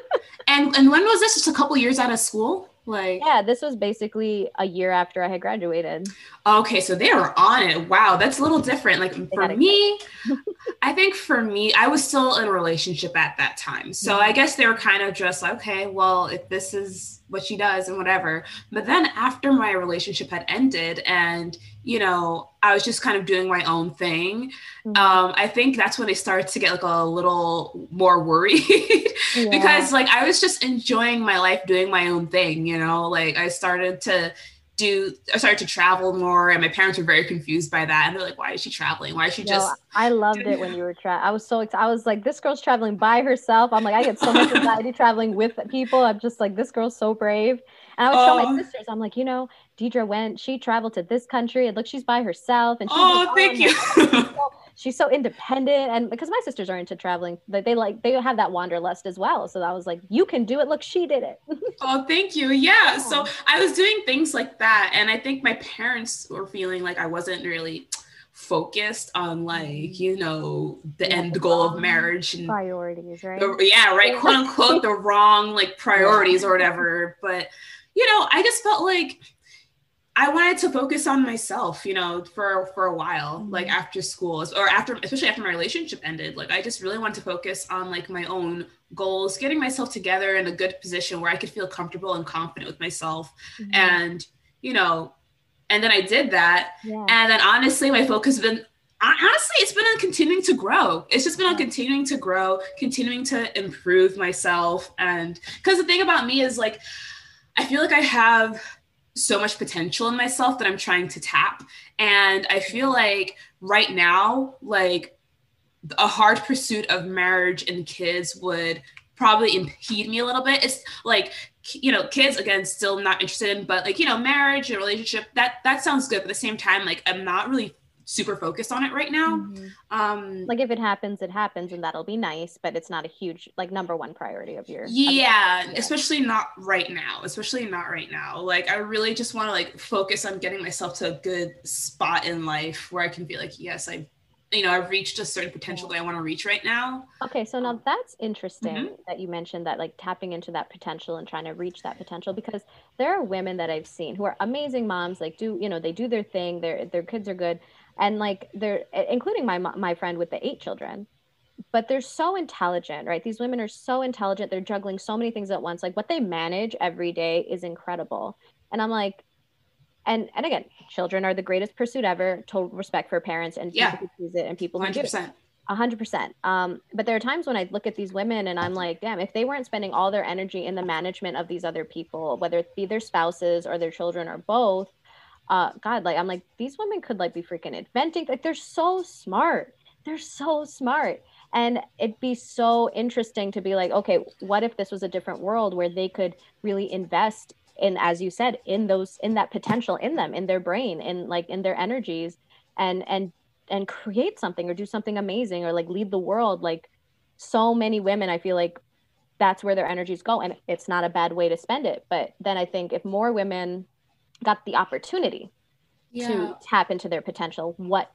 and and when was this? Just a couple years out of school? Like Yeah, this was basically a year after I had graduated. Okay, so they were on it. Wow, that's a little different. Like for me, I think for me, I was still in a relationship at that time. So mm-hmm. I guess they were kind of just like, okay, well, if this is what she does and whatever. But then after my relationship had ended and, you know, I was just kind of doing my own thing, mm-hmm. um, I think that's when they started to get like a little more worried yeah. because like I was just enjoying my life doing my own thing, you know, like I started to do I started to travel more and my parents were very confused by that and they're like why is she traveling? Why is she just I loved it when you were traveling I was so excited I was like this girl's traveling by herself. I'm like I get so much anxiety traveling with people. I'm just like this girl's so brave. And I was oh. showing my sisters I'm like you know Deidre went she traveled to this country and look she's by herself and she's oh like, thank you she's so independent and because my sisters are into traveling they, they like they have that wanderlust as well. So i was like you can do it. Look she did it. Oh thank you. Yeah. yeah. So i was doing things like that and i think my parents were feeling like i wasn't really focused on like you know the yeah, end the goal of marriage and priorities right? the, yeah right quote unquote the wrong like priorities or whatever. But you know i just felt like I wanted to focus on myself, you know, for for a while, mm-hmm. like after school or after especially after my relationship ended. Like I just really wanted to focus on like my own goals, getting myself together in a good position where I could feel comfortable and confident with myself. Mm-hmm. And, you know, and then I did that. Yeah. And then honestly, my focus has been honestly, it's been on continuing to grow. It's just been on continuing to grow, continuing to improve myself. And because the thing about me is like, I feel like I have so much potential in myself that I'm trying to tap. And I feel like right now, like a hard pursuit of marriage and kids would probably impede me a little bit. It's like, you know, kids again, still not interested in, but like, you know, marriage and relationship, that that sounds good. But at the same time, like I'm not really super focused on it right now. Mm-hmm. Um, like if it happens, it happens, and that'll be nice, but it's not a huge like number one priority of your. Yeah, of your especially not right now. Especially not right now. Like I really just want to like focus on getting myself to a good spot in life where I can be like, yes, I you know i've reached a certain potential that i want to reach right now okay so now that's interesting mm-hmm. that you mentioned that like tapping into that potential and trying to reach that potential because there are women that i've seen who are amazing moms like do you know they do their thing their their kids are good and like they're including my my friend with the eight children but they're so intelligent right these women are so intelligent they're juggling so many things at once like what they manage every day is incredible and i'm like and and again children are the greatest pursuit ever total respect for parents and yeah. people who choose it and people 100%. A hundred percent. Um, but there are times when I look at these women and I'm like, damn, if they weren't spending all their energy in the management of these other people, whether it be their spouses or their children or both, uh god like i'm like these women could like be freaking inventing like they're so smart. They're so smart. And it'd be so interesting to be like okay what if this was a different world where they could really invest in as you said in those in that potential in them in their brain in like in their energies and and and create something or do something amazing or like lead the world. Like so many women i feel like that's where their energies go and it's not a bad way to spend it. But then i think if more women got the opportunity yeah. to tap into their potential, what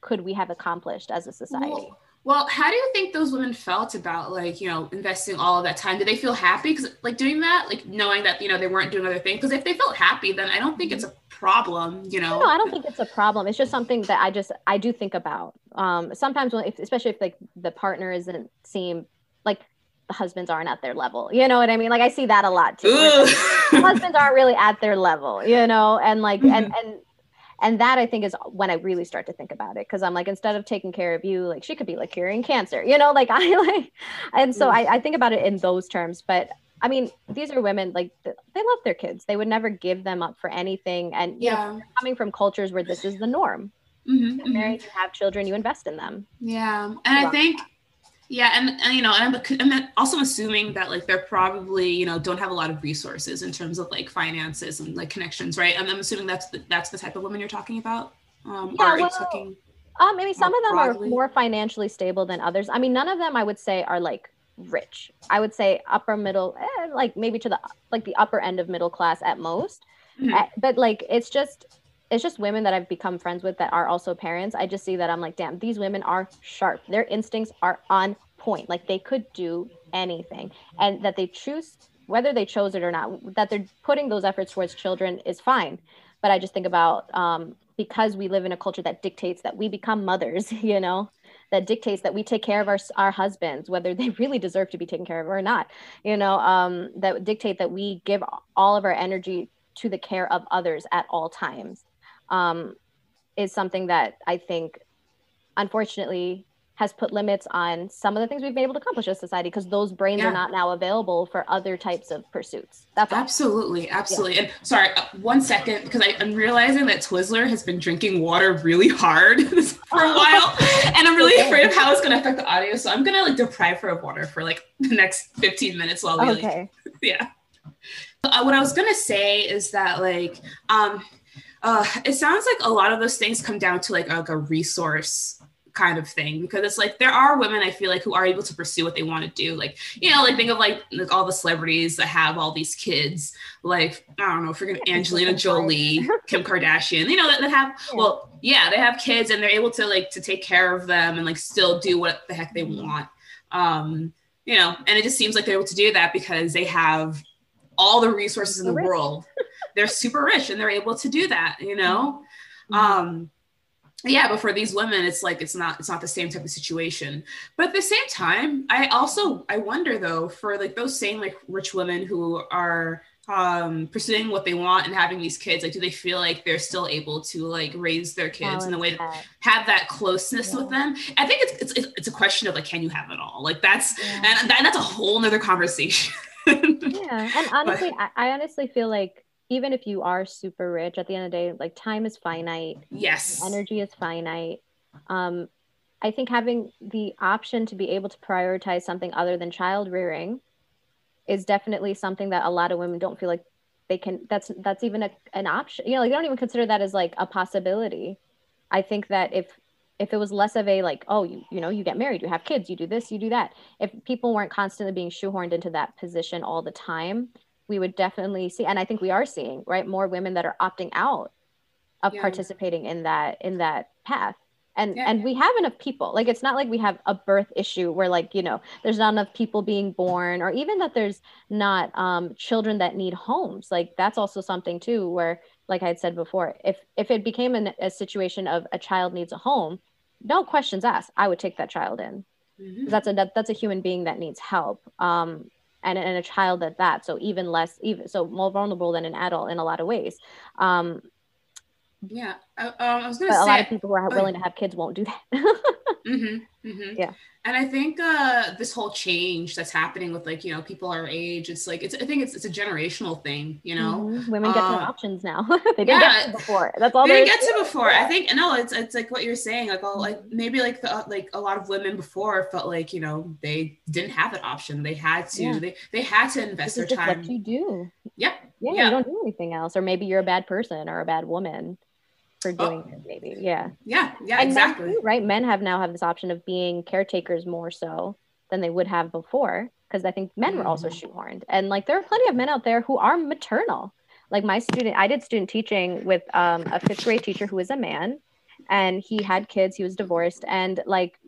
could we have accomplished as a society? Well, well, how do you think those women felt about like, you know, investing all of that time? Did they feel happy because like doing that, like knowing that, you know, they weren't doing other things? Because if they felt happy, then I don't think it's a problem, you know? No, I don't think it's a problem. It's just something that I just, I do think about. Um, sometimes when, if, especially if like the partner isn't seem like the husbands aren't at their level. You know what I mean? Like I see that a lot too. husbands aren't really at their level, you know, and like mm-hmm. and and and that I think is when I really start to think about it because I'm like instead of taking care of you, like she could be like curing cancer, you know, like I like, and so I, I think about it in those terms. But I mean, these are women like they love their kids. They would never give them up for anything. And yeah, know, coming from cultures where this is the norm. Mm-hmm, you married, mm-hmm. you have children, you invest in them. Yeah, and I think yeah, and, and you know, and I'm, I'm also assuming that like they're probably you know don't have a lot of resources in terms of like finances and like connections, right? I'm, I'm assuming that's the, that's the type of women you're talking about. Um, yeah, well, talking uh, maybe some of them broadly? are more financially stable than others. I mean, none of them I would say are like rich. I would say upper middle, eh, like maybe to the like the upper end of middle class at most. Mm-hmm. Eh, but like it's just it's just women that I've become friends with that are also parents. I just see that I'm like, damn, these women are sharp. Their instincts are on point. Like they could do anything. And that they choose, whether they chose it or not, that they're putting those efforts towards children is fine. But I just think about um, because we live in a culture that dictates that we become mothers, you know, that dictates that we take care of our, our husbands, whether they really deserve to be taken care of or not, you know, um, that dictate that we give all of our energy to the care of others at all times um, is something that I think, unfortunately, has put limits on some of the things we've been able to accomplish as society because those brains yeah. are not now available for other types of pursuits. That's absolutely, all. absolutely. Yeah. And sorry, uh, one second, because I'm realizing that Twizzler has been drinking water really hard for a while, and I'm really afraid of how it's going to affect the audio. So I'm going to like deprive her of water for like the next 15 minutes while we okay. like, yeah. Uh, what I was going to say is that like um uh, it sounds like a lot of those things come down to like, like a resource kind of thing because it's like there are women I feel like who are able to pursue what they want to do. Like, you know, like think of like, like all the celebrities that have all these kids, like, I don't know, if you're gonna Angelina Jolie, Kim Kardashian, you know, that, that have yeah. well, yeah, they have kids and they're able to like to take care of them and like still do what the heck they mm-hmm. want. Um, you know, and it just seems like they're able to do that because they have all the resources in the world. they're super rich and they're able to do that, you know? Mm-hmm. Um, yeah but for these women it's like it's not it's not the same type of situation but at the same time i also i wonder though for like those same like rich women who are um pursuing what they want and having these kids like do they feel like they're still able to like raise their kids in a way have that closeness yeah. with them i think it's, it's it's a question of like can you have it all like that's yeah. and that, that's a whole nother conversation yeah and honestly but, I, I honestly feel like even if you are super rich at the end of the day like time is finite. Yes. Energy is finite. Um i think having the option to be able to prioritize something other than child rearing is definitely something that a lot of women don't feel like they can that's that's even a, an option. You know like they don't even consider that as like a possibility. I think that if if it was less of a like oh you you know you get married you have kids you do this you do that. If people weren't constantly being shoehorned into that position all the time we would definitely see and i think we are seeing right more women that are opting out of yeah. participating in that in that path and yeah. and we have enough people like it's not like we have a birth issue where like you know there's not enough people being born or even that there's not um, children that need homes like that's also something too where like i had said before if if it became an, a situation of a child needs a home no questions asked i would take that child in mm-hmm. that's a that, that's a human being that needs help um and, and a child at that. So even less even so more vulnerable than an adult in a lot of ways. Um yeah uh, I was gonna but say a lot of people who are willing to have kids won't do that. Mm-hmm, mm-hmm. yeah. And i think uh this whole change that's happening with like you know people our age it's like it's i think it's, it's a generational thing you know? Mm-hmm. women get uh, options now. They didn't yeah, get to before. That's all they didn't get to before. Yeah. i think no it's it's like what you're saying like all like mm-hmm. maybe like the like a lot of women before felt like you know they didn't have that option. They had to yeah. they they had to invest their time what you do. Yeah. yeah you don't do anything else. Or maybe you're a bad person or a bad woman for doing oh. it maybe yeah yeah yeah and exactly too, right men have now have this option of being caretakers more so than they would have before because i think men were also mm-hmm. shoehorned and like there are plenty of men out there who are maternal like my student i did student teaching with um, a fifth grade teacher who is a man and he had kids he was divorced and like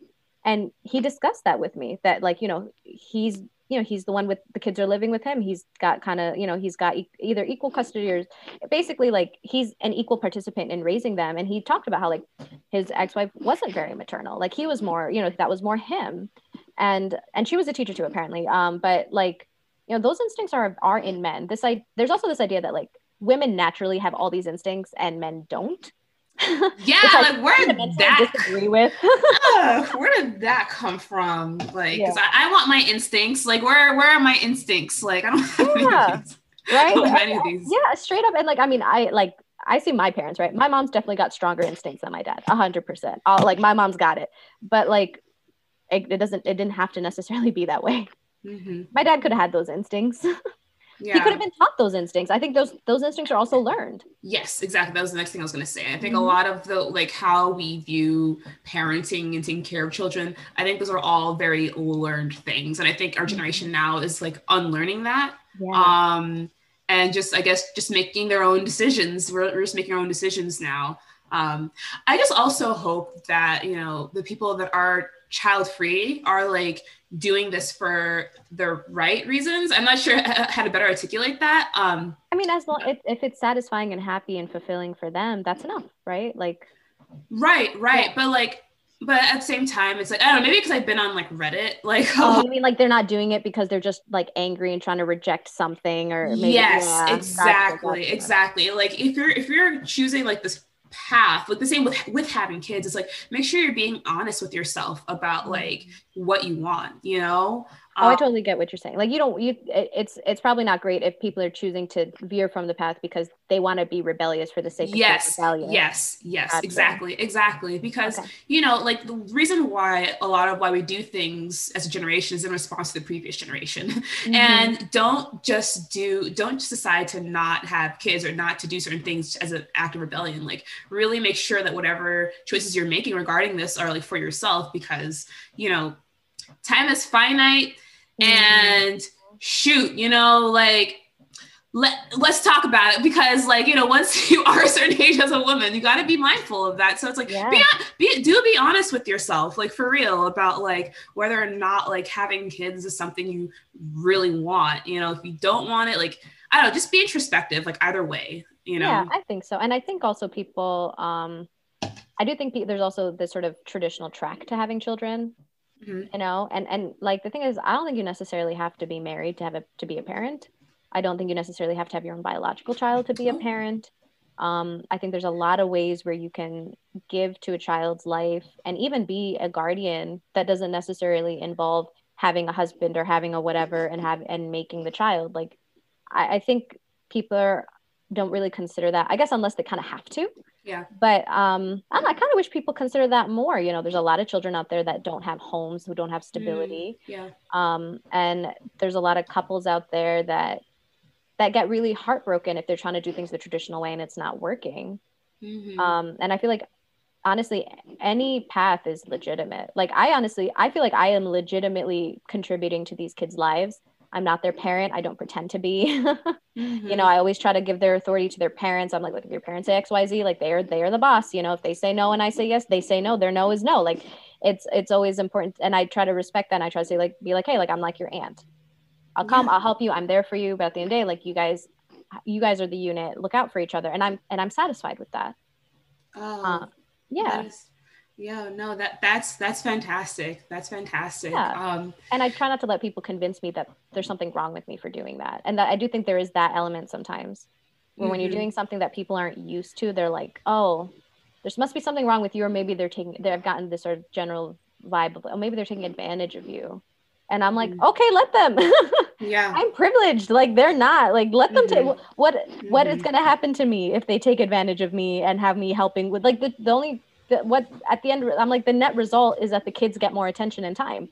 and he discussed that with me that like you know he's you know he's the one with the kids are living with him. He's got kind of you know he's got e- either equal custody or basically like he's an equal participant in raising them. And he talked about how like his ex-wife wasn't very maternal. Like he was more you know that was more him. And and she was a teacher too apparently. Um but like you know those instincts are are in men. This i there's also this idea that like women naturally have all these instincts and men don't yeah, like where did that disagree with? uh, where did that come from? Like, yeah. I, I, want my instincts. Like, where where are my instincts? Like, I don't have yeah. right? Yeah, straight up. And like, I mean, I like I see my parents, right? My mom's definitely got stronger instincts than my dad, a hundred percent. All like my mom's got it, but like it, it, doesn't. It didn't have to necessarily be that way. Mm-hmm. My dad could have had those instincts. yeah. he could have been taught those instincts. I think those those instincts are also learned. Yes, exactly. That was the next thing I was going to say. I think mm-hmm. a lot of the like how we view parenting and taking care of children, I think those are all very learned things, and I think our mm-hmm. generation now is like unlearning that. Yeah. Um, and just I guess just making their own decisions. We're, we're just making our own decisions now. Um, I just also hope that you know the people that are child free are like doing this for the right reasons. I'm not sure how to better articulate that. Um, I mean, as long if, if it's satisfying and happy and fulfilling for them, that's enough, right? Like, right, right. Yeah. But like, but at the same time, it's like I don't know. Maybe because I've been on like Reddit, like oh, you mean like they're not doing it because they're just like angry and trying to reject something, or maybe, yes, yeah, exactly, exactly. Like if you're if you're choosing like this path like the same with with having kids it's like make sure you're being honest with yourself about mm-hmm. like what you want you know Oh, I um, totally get what you're saying. Like you don't you it's it's probably not great if people are choosing to veer from the path because they want to be rebellious for the sake yes, of rebellion. Yes, yes, gotcha. exactly, exactly. Because okay. you know, like the reason why a lot of why we do things as a generation is in response to the previous generation. Mm-hmm. And don't just do don't just decide to not have kids or not to do certain things as an act of rebellion. Like really make sure that whatever choices you're making regarding this are like for yourself because you know time is finite and shoot, you know, like let let's talk about it because like you know once you are a certain age as a woman you got to be mindful of that. So it's like yeah. be, be do be honest with yourself like for real about like whether or not like having kids is something you really want you know if you don't want it like i don't know just be introspective like either way you know? Yeah i think so. And i think also people um i do think there's also this sort of traditional track to having children mm-hmm. you know and and like the thing is i don't think you necessarily have to be married to have a to be a parent. I don't think you necessarily have to have your own biological child to be a parent. Um, i think there's a lot of ways where you can give to a child's life and even be a guardian that doesn't necessarily involve having a husband or having a whatever and have and making the child. Like i, I think people are, don't really consider that i guess unless they kind of have to yeah. But um, I, I kind of wish people consider that more. You know, there's a lot of children out there that don't have homes, who don't have stability. Mm, yeah. Um, and there's a lot of couples out there that that get really heartbroken if they're trying to do things the traditional way and it's not working. Mm-hmm. Um, and I feel like honestly any path is legitimate like i honestly i feel like i am legitimately contributing to these kids lives I'm not their parent. I don't pretend to be. mm-hmm. You know, I always try to give their authority to their parents. I'm like, look, if your parents say XYZ, like they are they are the boss. You know, if they say no and I say yes, they say no. Their no is no. Like it's it's always important. And I try to respect that. And I try to say, like, be like, hey, like I'm like your aunt. I'll come, yeah. I'll help you, I'm there for you. But at the end of the day, like you guys, you guys are the unit. Look out for each other. And I'm and I'm satisfied with that. Oh, uh, yeah. Yeah, no, that that's that's fantastic. That's fantastic. Yeah. Um, and I try not to let people convince me that there's something wrong with me for doing that. And that I do think there is that element sometimes. Where mm-hmm. when you're mm-hmm. doing something that people aren't used to, they're like, "Oh, there must be something wrong with you," or maybe they're taking they've gotten this sort of general vibe of, "Oh, maybe they're taking advantage of you." And I'm like, mm-hmm. "Okay, let them." yeah. I'm privileged. Like they're not. Like let them mm-hmm. take what what is mm-hmm. going to happen to me if they take advantage of me and have me helping with like the the only the, what at the end i'm like the net result is that the kids get more attention and time.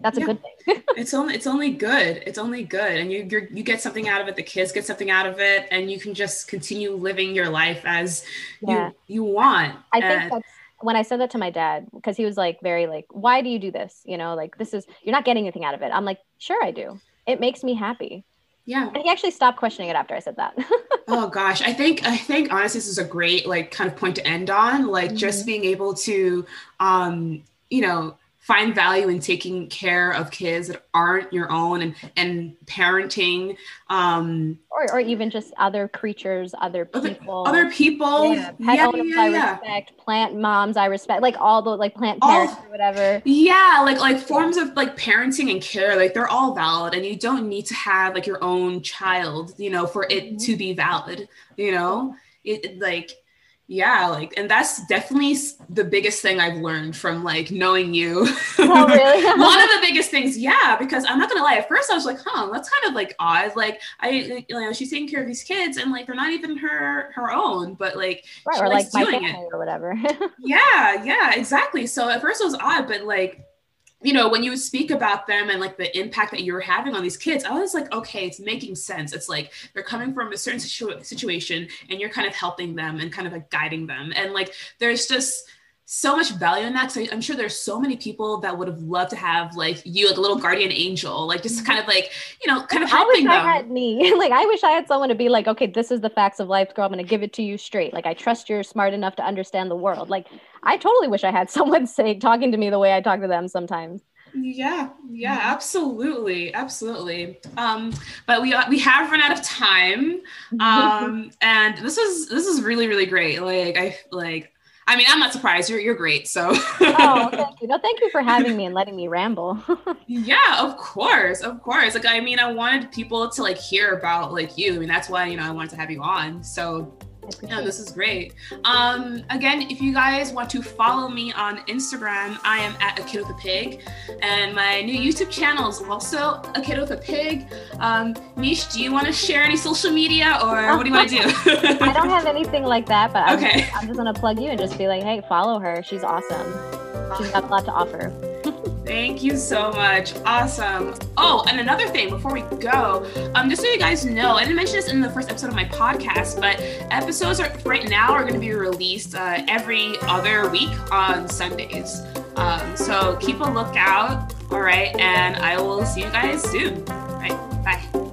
That's a yeah. good thing. It's only it's only good. It's only good. And you you you get something out of it the kids get something out of it and you can just continue living your life as yeah. you you want. I think and, that's when i said that to my dad because he was like very like why do you do this? You know like this is you're not getting anything out of it. I'm like sure i do. It makes me happy yeah. And he actually stopped questioning it after I said that. oh gosh. I think I think honestly this is a great like kind of point to end on. Like mm-hmm. just being able to um, you know, find value in taking care of kids that aren't your own and and parenting um or, or even just other creatures other people other, other people. yeah, pet yeah, owners yeah, i yeah. respect plant moms i respect like all the like plant parents all, or whatever. Yeah like like forms of like parenting and care like they're all valid and you don't need to have like your own child you know for it mm-hmm. to be valid you know? It like yeah like and that's definitely the biggest thing i've learned from like knowing you. Oh, really? one of the biggest things yeah because i'm not gonna lie at first i was like huh that's kind of like odd like i you know she's taking care of these kids and like they're not even her her own but like right, or like doing it. or whatever. Yeah yeah exactly so at first it was odd but like you know, when you speak about them and like the impact that you're having on these kids, I was like, okay, it's making sense. It's like they're coming from a certain situ- situation and you're kind of helping them and kind of like guiding them. And like, there's just, so much value in that because I'm sure there's so many people that would have loved to have like you like a little guardian angel like just kind of like you know kind of helping I wish them. I had me like I wish I had someone to be like okay this is the facts of life girl I'm gonna give it to you straight like I trust you're smart enough to understand the world like I totally wish I had someone say talking to me the way I talk to them sometimes yeah yeah absolutely absolutely um but we we have run out of time um and this is this is really really great like i like I mean, I'm not surprised. You're you're great. So. oh, thank you. No, thank you for having me and letting me ramble. yeah, of course, of course. Like, I mean, I wanted people to like hear about like you. I mean, that's why you know I wanted to have you on. So No, this is great. Um, again, if you guys want to follow me on Instagram, I am at a kid with a pig, and my new YouTube channel is also a kid with a pig. Um, Mish, do you want to share any social media, or what do you want to do? I don't have anything like that, but I'm, okay. I'm just gonna plug you and just be like, hey, follow her. She's awesome. She's got a lot to offer. Thank you so much. Awesome. Oh, and another thing before we go, um, just so you guys know, I didn't mention this in the first episode of my podcast, but episodes are right now are going to be released uh, every other week on Sundays. Um, so keep a lookout. All right, and I will see you guys soon. All right, bye.